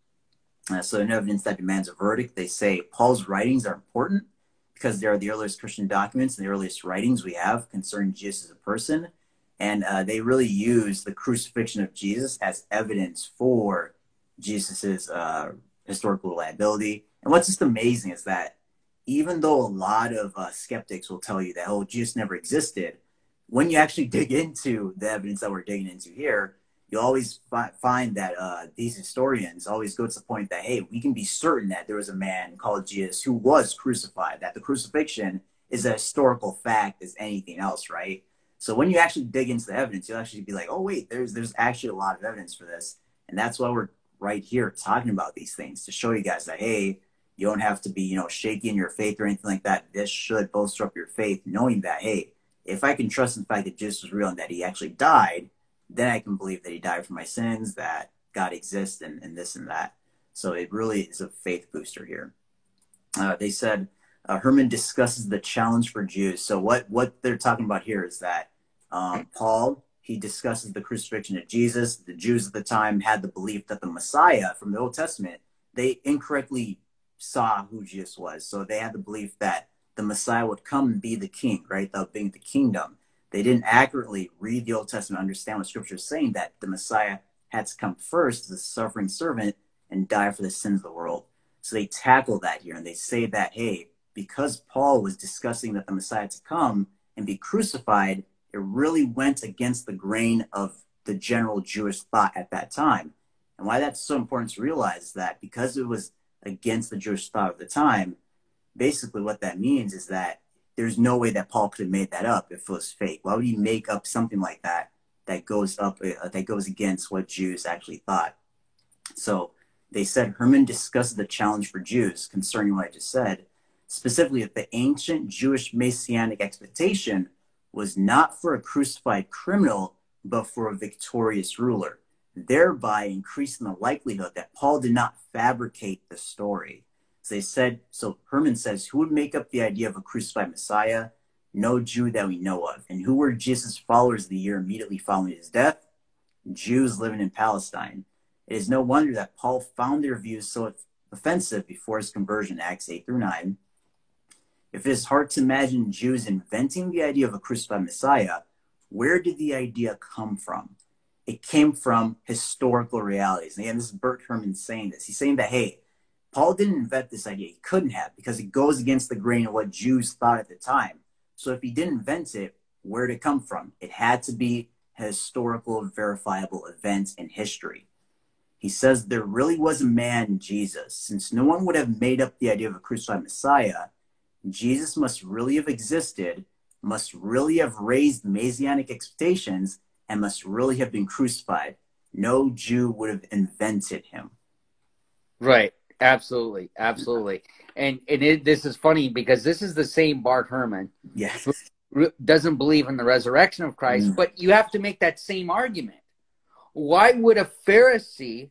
Uh, so, in evidence that demands a verdict, they say Paul's writings are important because they are the earliest Christian documents and the earliest writings we have concerning Jesus as a person. And uh, they really use the crucifixion of Jesus as evidence for Jesus's uh, historical reliability and what's just amazing is that even though a lot of uh, skeptics will tell you that, oh, Jesus never existed, when you actually dig into the evidence that we're digging into here, you always fi- find that uh, these historians always go to the point that, hey, we can be certain that there was a man called Jesus who was crucified, that the crucifixion is a historical fact as anything else, right? So when you actually dig into the evidence, you'll actually be like, oh, wait, there's, there's actually a lot of evidence for this. And that's why we're right here talking about these things to show you guys that, hey, you don't have to be, you know, shaky in your faith or anything like that. This should bolster up your faith, knowing that, hey, if I can trust in the fact that Jesus was real and that he actually died, then I can believe that he died for my sins, that God exists, and, and this and that. So it really is a faith booster here. Uh, they said uh, Ehrman discusses the challenge for Jews. So what what they're talking about here is that um, Paul he discusses the crucifixion of Jesus. The Jews at the time had the belief that the Messiah from the Old Testament they incorrectly saw who Jesus was. So they had the belief that the Messiah would come and be the king, right? That being the kingdom. They didn't accurately read the Old Testament, understand what Scripture is saying, that the Messiah had to come first as a suffering servant and die for the sins of the world. So they tackle that here and they say that, hey, because Paul was discussing that the Messiah had to come and be crucified, it really went against the grain of the general Jewish thought at that time. And why that's so important to realize is that because it was against the Jewish thought of the time, basically what that means is that there's no way that Paul could have made that up if it was fake. Why would he make up something like that that goes up uh, that goes against what Jews actually thought? So they said Ehrman discussed the challenge for Jews concerning what I just said, specifically that the ancient Jewish messianic expectation was not for a crucified criminal, but for a victorious ruler, thereby increasing the likelihood that Paul did not fabricate the story. They said, so Ehrman says, who would make up the idea of a crucified Messiah? No Jew that we know of. And who were Jesus' followers the year immediately following his death? Jews living in Palestine. It is no wonder that Paul found their views so offensive before his conversion, Acts 8 through 9. If it is hard to imagine Jews inventing the idea of a crucified Messiah, where did the idea come from? It came from historical realities. And again, this is Bart Ehrman saying this. He's saying that, hey, Paul didn't invent this idea. He couldn't have because it goes against the grain of what Jews thought at the time. So if he didn't invent it, where did it come from? It had to be historical, verifiable events in history. He says there really was a man, Jesus. Since no one would have made up the idea of a crucified Messiah, Jesus must really have existed, must really have raised messianic expectations, and must really have been crucified. No Jew would have invented him. Right. Absolutely. Absolutely. And and it, this is funny because this is the same Bart Ehrman. Yes. Doesn't believe in the resurrection of Christ, mm. but you have to make that same argument. Why would a Pharisee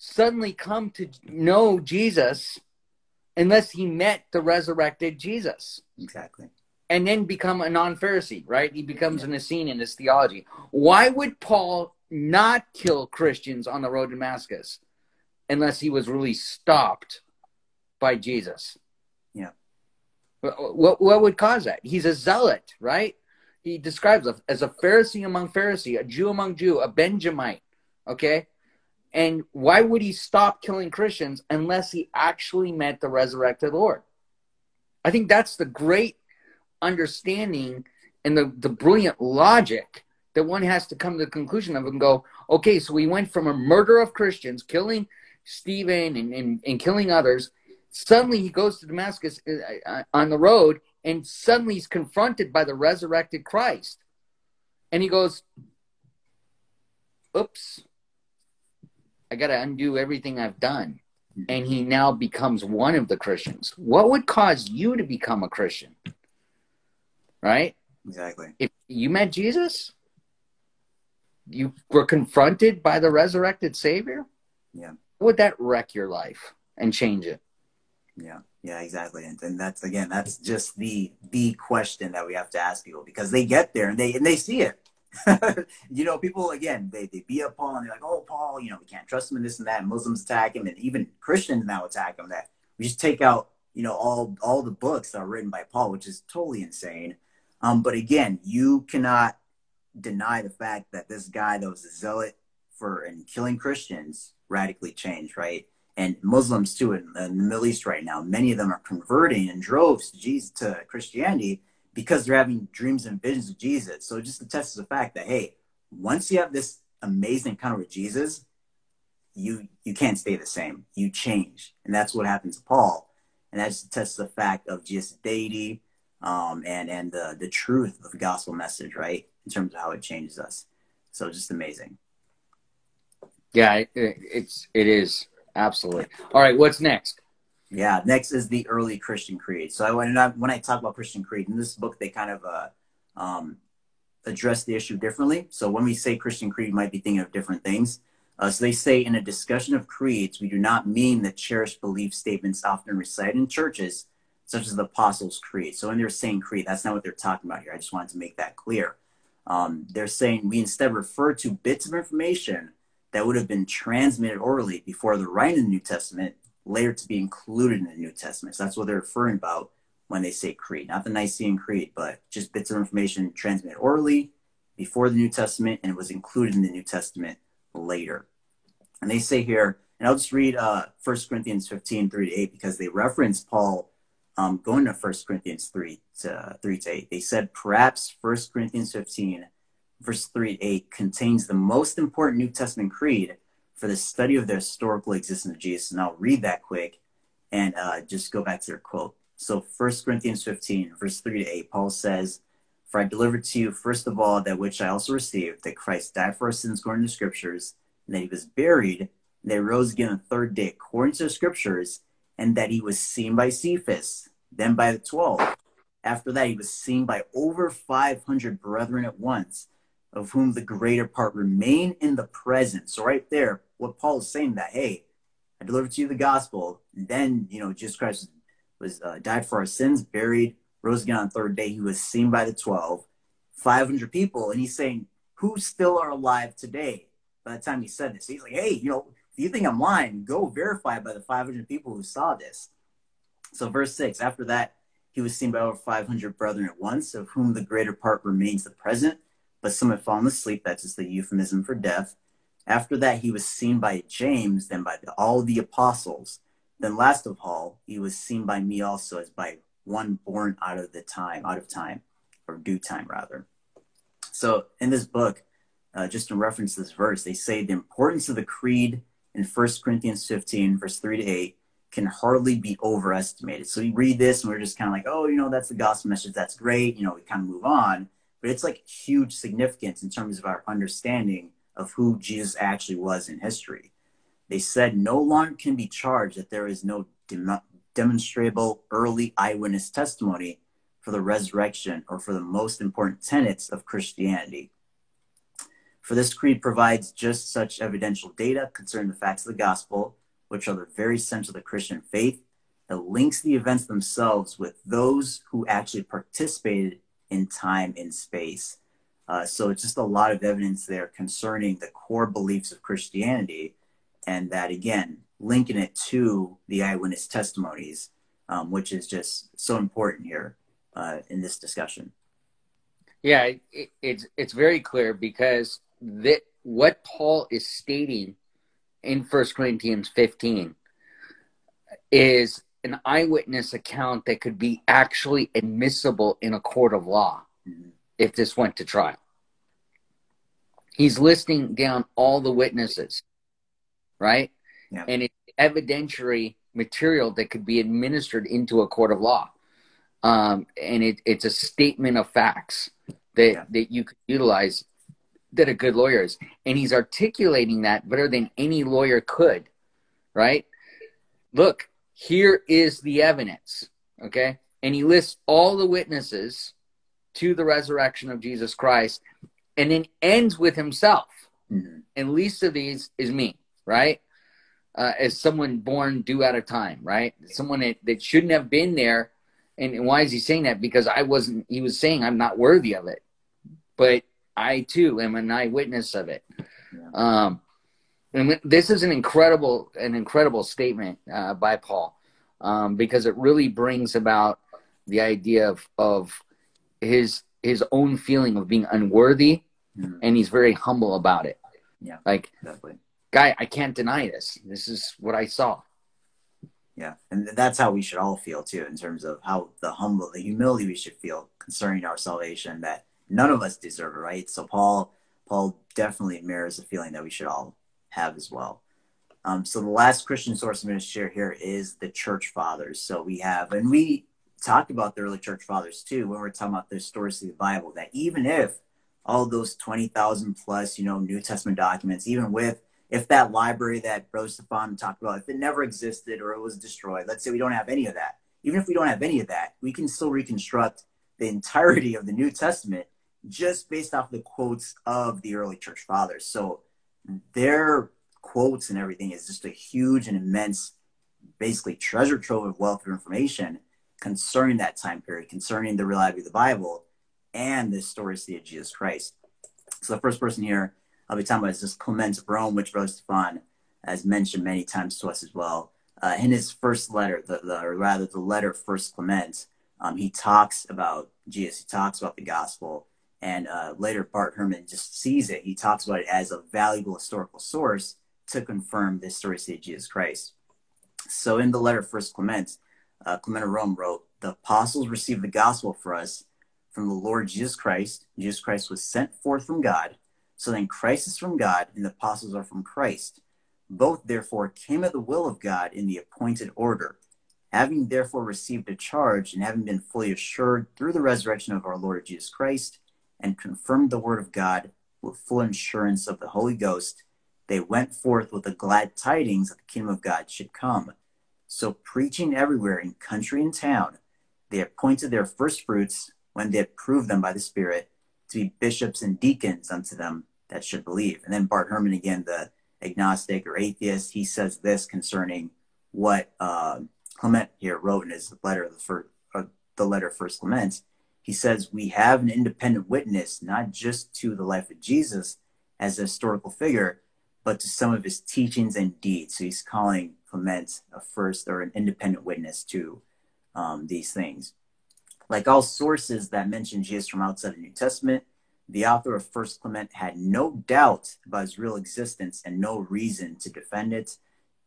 suddenly come to know Jesus unless he met the resurrected Jesus. Exactly. And then become a non Pharisee, right? He becomes yeah. an Essene in his theology. Why would Paul not kill Christians on the road to Damascus unless he was really stopped by Jesus? Yeah. Uh, what, what would cause that? He's a zealot, right? He describes us as a Pharisee among Pharisee, a Jew among Jew, a Benjamite. Okay. And why would he stop killing Christians unless he actually met the resurrected Lord? I think that's the great understanding and the, the brilliant logic that one has to come to the conclusion of and go, okay, so we went from a murder of Christians, killing Stephen and, and, and killing others. Suddenly he goes to Damascus uh, uh, on the road and suddenly he's confronted by the resurrected Christ. And he goes, oops, I got to undo everything I've done. And he now becomes one of the Christians. What would cause you to become a Christian? Right? Exactly. If you met Jesus, you were confronted by the resurrected Savior. Yeah. Would that wreck your life and change it? Yeah. Yeah, exactly. And, and that's again, that's just the the question that we have to ask people because they get there and they and they see it. you know, people again, they they beat up Paul and they're like, "Oh, Paul, you know, we can't trust him and this and that." And Muslims attack him, and even Christians now attack him. That we just take out, you know, all all the books that are written by Paul, which is totally insane. Um, but again, you cannot deny the fact that this guy that was a zealot for and killing Christians radically changed, right? And Muslims too in, in the Middle East right now, many of them are converting in droves to Jesus to Christianity because they're having dreams and visions of Jesus. So it just attests to the fact that hey, once you have this amazing encounter with Jesus, you you can't stay the same. You change, and that's what happened to Paul. And that just attests to the fact of Jesus' deity um, and and the the truth of the gospel message, right? In terms of how it changes us. So just amazing. Yeah, it, it's it is absolutely. All right, what's next? Yeah, next is the early Christian creed. So I, when I when I talk about Christian creed in this book, they kind of uh, um, address the issue differently. So when we say Christian creed, might be thinking of different things. Uh, so they say in a discussion of creeds, we do not mean the cherished belief statements often recited in churches, such as the Apostles' Creed. So when they're saying creed, that's not what they're talking about here. I just wanted to make that clear. Um, they're saying we instead refer to bits of information that would have been transmitted orally before the writing of the New Testament later to be included in the New Testament. So that's what they're referring about when they say creed, not the Nicene Creed, but just bits of information transmitted orally before the New Testament and it was included in the New Testament later. And they say here, And I'll just read uh, 1 Corinthians 15, 3 to 8, because they reference Paul um, going to 1 Corinthians 3 to, 3 to 8. They said, perhaps 1 Corinthians 15, verse 3 to 8, contains the most important New Testament creed for the study of the historical existence of Jesus. And I'll read that quick and uh, just go back to their quote. So 1 Corinthians 15, verse 3 to 8, Paul says, For I delivered to you, first of all, that which I also received, that Christ died for our sins according to the scriptures, and that he was buried, and that he rose again on the third day according to the scriptures, and that he was seen by Cephas, then by the twelve. After that, he was seen by over 500 brethren at once, of whom the greater part remain in the present. So right there, what Paul is saying that, hey, I delivered to you the gospel, and then, you know, Jesus Christ was uh, died for our sins, buried, rose again on the third day. He was seen by the 12, 500 people. And he's saying, who still are alive today? By the time he said this, he's like, hey, you know, if you think I'm lying, go verify by the 500 people who saw this. So, verse 6 after that, he was seen by over 500 brethren at once, of whom the greater part remains the present, but some have fallen asleep. That's just the euphemism for death. After that, he was seen by James, then by all the apostles. Then last of all, he was seen by me also as by one born out of the time, out of time, or due time rather. So in this book, uh, just in reference to this verse, they say the importance of the creed in 1 Corinthians 15, verse 3 to 8, can hardly be overestimated. So we read this and we're just kind of like, oh, you know, that's the gospel message. That's great. You know, we kind of move on. But it's like huge significance in terms of our understanding of who Jesus actually was in history. They said no longer can be charged that there is no dem- demonstrable early eyewitness testimony for the resurrection or for the most important tenets of Christianity. For this creed provides just such evidential data concerning the facts of the gospel, which are the very central of the Christian faith, that links the events themselves with those who actually participated in time and space. Uh, so it's just a lot of evidence there concerning the core beliefs of Christianity and that again linking it to the eyewitness testimonies um, which is just so important here uh, in this discussion yeah it, it's it's very clear because that what paul is stating in First corinthians 15 is an eyewitness account that could be actually admissible in a court of law mm-hmm. if this went to trial he's listing down all the witnesses right? Yeah. And it's evidentiary material that could be administered into a court of law. Um, and it, it's a statement of facts that, yeah. that you could utilize that a good lawyer is. And he's articulating that better than any lawyer could, right? Look, here is the evidence, okay? And he lists all the witnesses to the resurrection of Jesus Christ and then ends with himself. Mm-hmm. And least of these is me right? Uh, as someone born due out of time, right? Someone that, that shouldn't have been there. And, and why is he saying that? Because I wasn't, he was saying I'm not worthy of it. But I too am an eyewitness of it. Yeah. Um, and this is an incredible, an incredible statement uh, by Paul um, because it really brings about the idea of, of his his own feeling of being unworthy, mm-hmm. and he's very humble about it. Yeah, like definitely guy, I can't deny this. This is what I saw. Yeah, and that's how we should all feel too, in terms of how the humble, the humility we should feel concerning our salvation. That none of us deserve it, right? So Paul, Paul definitely mirrors the feeling that we should all have as well. Um, so the last Christian source I'm going to share here is the church fathers. So we have, and we talked about the early church fathers too when we're talking about the stories of the Bible. That even if all those twenty thousand plus, you know, New Testament documents, even with if that library that Brother Stefan talked about, if it never existed or it was destroyed, let's say we don't have any of that. Even if we don't have any of that, we can still reconstruct the entirety of the New Testament just based off the quotes of the early church fathers. So their quotes and everything is just a huge and immense, basically treasure trove of wealth of information concerning that time period, concerning the reliability of the Bible and the historicity of Jesus Christ. So the first person here I'll be talking about is this Clement of Rome, which Brother Stefan has mentioned many times to us as well. Uh, in his first letter, the, the, or rather the letter First Clement, um, he talks about Jesus. He talks about the gospel, and uh, later Bart Ehrman just sees it. He talks about it as a valuable historical source to confirm the historicity of Jesus Christ. So in the letter First Clement, uh, Clement of Rome wrote, "The apostles received the gospel for us from the Lord Jesus Christ. Jesus Christ was sent forth from God. So then Christ is from God, and the apostles are from Christ. Both therefore came at the will of God in the appointed order." Having therefore received a charge and having been fully assured through the resurrection of our Lord Jesus Christ and confirmed the word of God with full assurance of the Holy Ghost, they went forth with the glad tidings that the kingdom of God should come. So, preaching everywhere in country and town, they appointed their first fruits when they had proved them by the Spirit to be bishops and deacons unto them that should believe. And then Bart Ehrman, again, the agnostic or atheist, he says this concerning what. Uh, Clement here wrote in his letter, of the, first, uh, the letter First Clement, he says, We have an independent witness, not just to the life of Jesus as a historical figure, but to some of his teachings and deeds. So he's calling Clement a first or an independent witness to um, these things. Like all sources that mention Jesus from outside the New Testament, the author of First Clement had no doubt about his real existence and no reason to defend it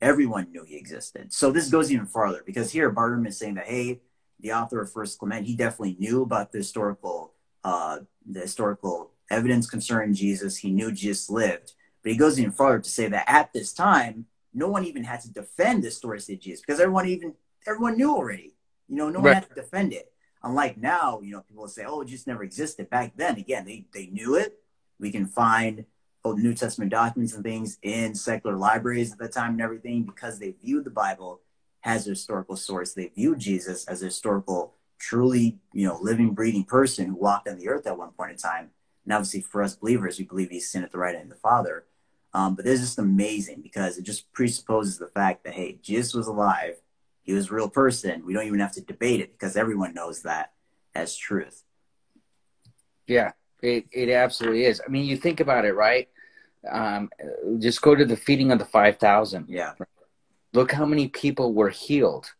everyone knew he existed. So this goes even farther because here Bart is saying that hey, the author of First Clement, he definitely knew about the historical uh, the historical evidence concerning Jesus. He knew Jesus lived, but he goes even farther to say that at this time, no one even had to defend the story of Jesus because everyone even everyone knew already. You know, no one had to defend it. Unlike now, you know, people say, "Oh, it just never existed." Back then, again, they they knew it. We can find Old New Testament documents and things in secular libraries at the time and everything because they viewed the Bible as a historical source. They view Jesus as a historical, truly, you know, living, breathing person who walked on the earth at one point in time. And obviously, for us believers, we believe he's sitting at the right hand of the Father. Um, but this is just amazing because it just presupposes the fact that hey, Jesus was alive, he was a real person. We don't even have to debate it because everyone knows that as truth. Yeah, it it absolutely is. I mean, you think about it, right? Um, just go to the feeding of the 5,000. Yeah. Look how many people were healed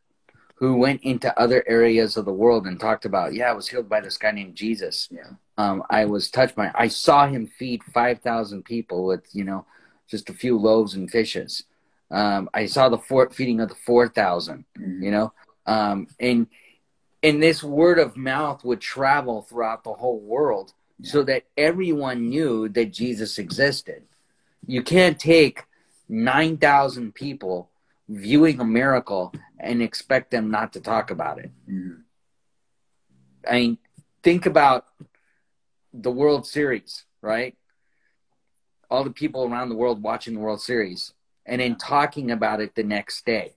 who went into other areas of the world and talked about, yeah, I was healed by this guy named Jesus. Yeah. Um, I was touched by, I saw him feed 5,000 people with, you know, just a few loaves and fishes. Um, I saw the four, feeding of the 4,000, mm-hmm. you know, um, and, and this word of mouth would travel throughout the whole world yeah. so that everyone knew that Jesus existed. You can't take 9,000 people viewing a miracle and expect them not to talk about it. Mm-hmm. I mean, think about the World Series, right? All the people around the world watching the World Series and then talking about it the next day.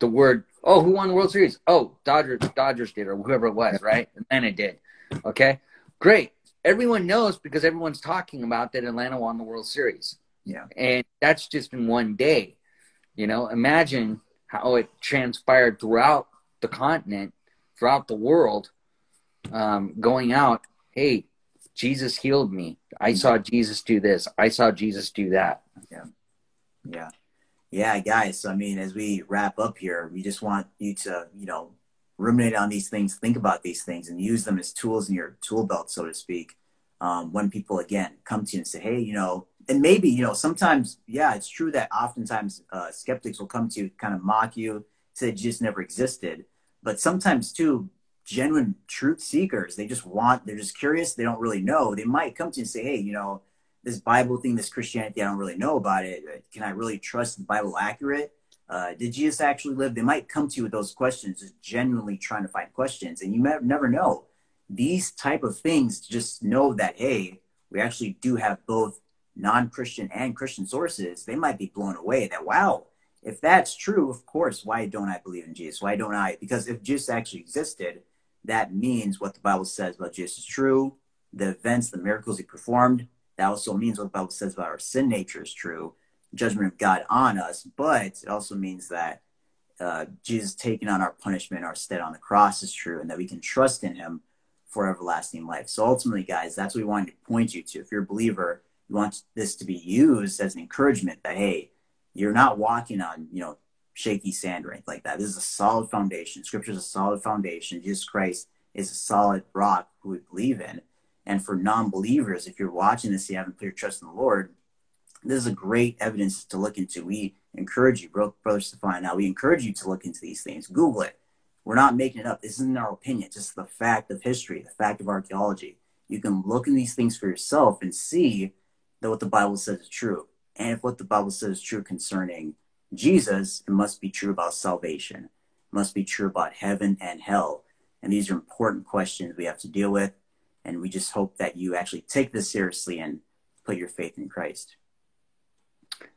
The word, oh, who won the World Series? Oh, Dodgers, Dodgers did, or whoever it was, right? And then it did. Okay, great everyone knows because everyone's talking about that Atlanta won the World Series. Yeah. And that's just in one day. You know, imagine how it transpired throughout the continent, throughout the world, um, going out, hey, Jesus healed me. I saw Jesus do this. I saw Jesus do that. Yeah. Yeah. Yeah, guys. So, I mean, as we wrap up here, we just want you to, you know, ruminate on these things, think about these things, and use them as tools in your tool belt, so to speak. Um, when people again come to you and say, "Hey, you know," and maybe you know, sometimes, yeah, it's true that oftentimes uh, skeptics will come to you, kind of mock you, say just never existed. But sometimes too, genuine truth seekers, they just want, they're just curious, they don't really know. They might come to you and say, "Hey, you know." This Bible thing, this Christianity, I don't really know about it. Can I really trust the Bible accurate? Uh, did Jesus actually live? They might come to you with those questions, just genuinely trying to find questions, and you may never know. These type of things, just know that hey, we actually do have both non-Christian and Christian sources. They might be blown away that wow, if that's true, of course, why don't I believe in Jesus? Why don't I? Because if Jesus actually existed, that means what the Bible says about Jesus is true. The events, the miracles he performed, that also means what the Bible says about our sin nature is true judgment of God on us, but it also means that uh, Jesus taking on our punishment, our stead on the cross is true, and that we can trust in Him for everlasting life. So ultimately, guys, that's what we wanted to point you to. If you're a believer, you want this to be used as an encouragement that hey, you're not walking on you know shaky sand or anything like that. This is a solid foundation. Scripture is a solid foundation. Jesus Christ is a solid rock who we believe in. And for non-believers, if you're watching this, you haven't put your trust in the Lord, this is a great evidence to look into. We encourage you, bro, brother Stefan. Now we encourage you to look into these things. Google it. We're not making it up. This isn't our opinion. Just the fact of history, the fact of archaeology. You can look in these things for yourself and see that what the Bible says is true. And if what the Bible says is true concerning Jesus, it must be true about salvation. It must be true about heaven and hell. And these are important questions we have to deal with. And we just hope that you actually take this seriously and put your faith in Christ.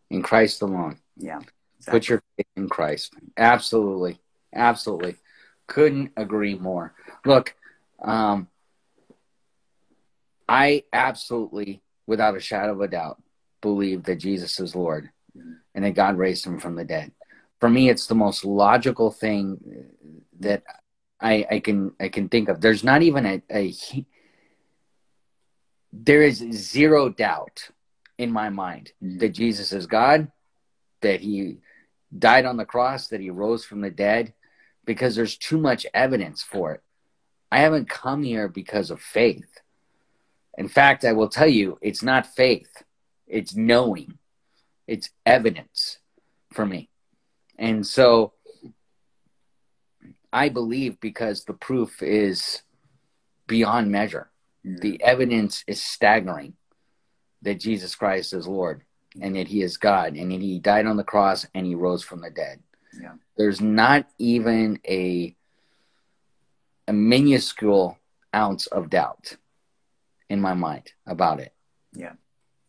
In Christ alone. Yeah. Exactly. Put your faith in Christ. Absolutely. Absolutely. Couldn't agree more. Look, um, I absolutely, without a shadow of a doubt, believe that Jesus is Lord and that God raised him from the dead. For me, it's the most logical thing that I, I can I can think of. There's not even a, a there is zero doubt in my mind mm-hmm. that Jesus is God, that he died on the cross, that he rose from the dead, because there's too much evidence for it. I haven't come here because of faith. In fact, I will tell you, it's not faith, it's knowing, it's evidence for me. And so I believe because the proof is beyond measure. Mm. The evidence is staggering that Jesus Christ is Lord and that he is God and that he died on the cross and he rose from the dead. Yeah. There's not even a a minuscule ounce of doubt in my mind about it. Yeah.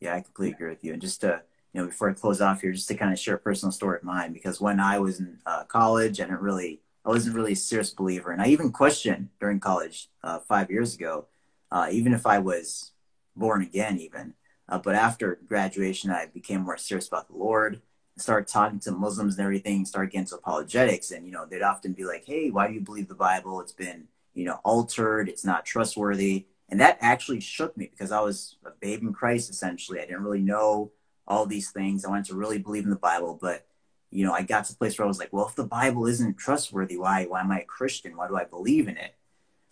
Yeah, I completely agree with you. And just to, you know, before I close off here, just to kind of share a personal story of mine, because when I was in uh, college, I didn't really, I wasn't really a serious believer. And I even questioned during college uh, five years ago, uh, even if I was born again, even. Uh, but after graduation, I became more serious about the Lord. started talking to Muslims and everything, started getting into apologetics. And, you know, they'd often be like, hey, why do you believe the Bible? It's been, you know, altered. It's not trustworthy. And that actually shook me because I was a babe in Christ, essentially. I didn't really know all these things. I wanted to really believe in the Bible, but you know, I got to the place where I was like, well, if the Bible isn't trustworthy, why why am I a Christian? Why do I believe in it?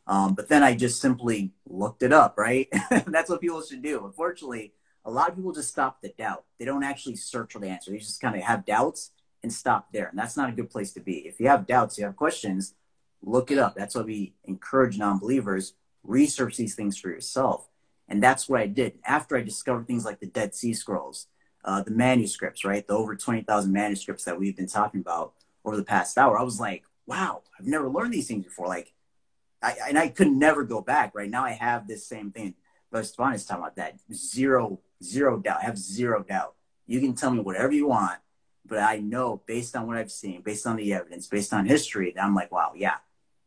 Um, but then I just simply looked it up, right? That's what people should do. Unfortunately, a lot of people just stop the doubt. They don't actually search for the answer. They just kind of have doubts and stop there. And that's not a good place to be. If you have doubts, you have questions, look it up. That's what we encourage non-believers research these things for yourself. And that's what I did. After I discovered things like the Dead Sea Scrolls, uh, the manuscripts, right? The over 20,000 manuscripts that we've been talking about over the past hour, I was like, wow, I've never learned these things before. Like, I, and I could never go back. Right now, I have this same thing. But Stefan is talking about that zero, zero doubt. I have zero doubt. You can tell me whatever you want, but I know based on what I've seen, based on the evidence, based on history, that I'm like, wow, yeah,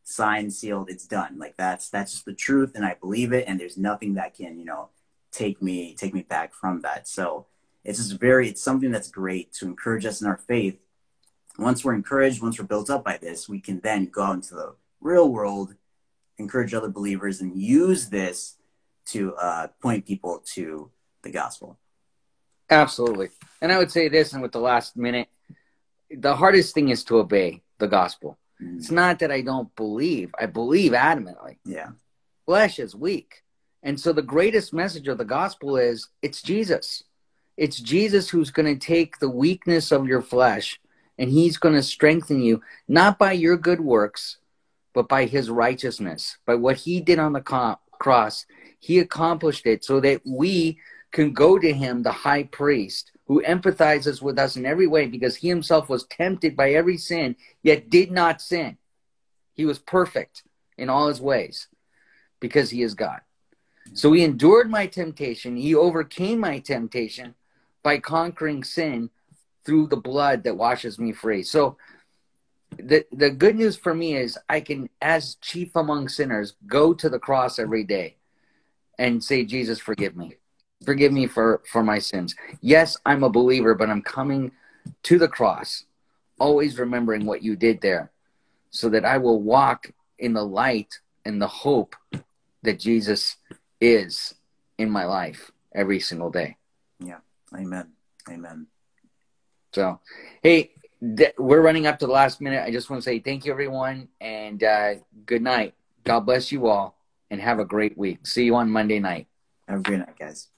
signed, sealed, it's done. Like that's that's just the truth, and I believe it. And there's nothing that can you know take me take me back from that. So it's just very it's something that's great to encourage us in our faith. Once we're encouraged, once we're built up by this, we can then go out into the real world, encourage other believers, and use this to uh, point people to the gospel. Absolutely. And I would say this, and with the last minute, the hardest thing is to obey the gospel. Mm. It's not that I don't believe. I believe adamantly. Yeah. Flesh is weak. And so the greatest message of the gospel is it's Jesus. It's Jesus who's going to take the weakness of your flesh and he's going to strengthen you, not by your good works, but by his righteousness, by what he did on the cross. He accomplished it so that we can go to him, the high priest, who empathizes with us in every way because he himself was tempted by every sin, yet did not sin. He was perfect in all his ways because he is God. So he endured my temptation. He overcame my temptation by conquering sin through the blood that washes me free. So the the good news for me is I can as chief among sinners go to the cross every day and say Jesus forgive me forgive me for for my sins. Yes i'm a believer but i'm coming to the cross always remembering what you did there so that i will walk in the light and the hope that jesus is in my life every single day. Yeah. Amen. Amen. So hey th- we're running up to the last minute. I just want to say thank you everyone and uh, good night. God bless you all and have a great week. See you on monday night. Have a great night guys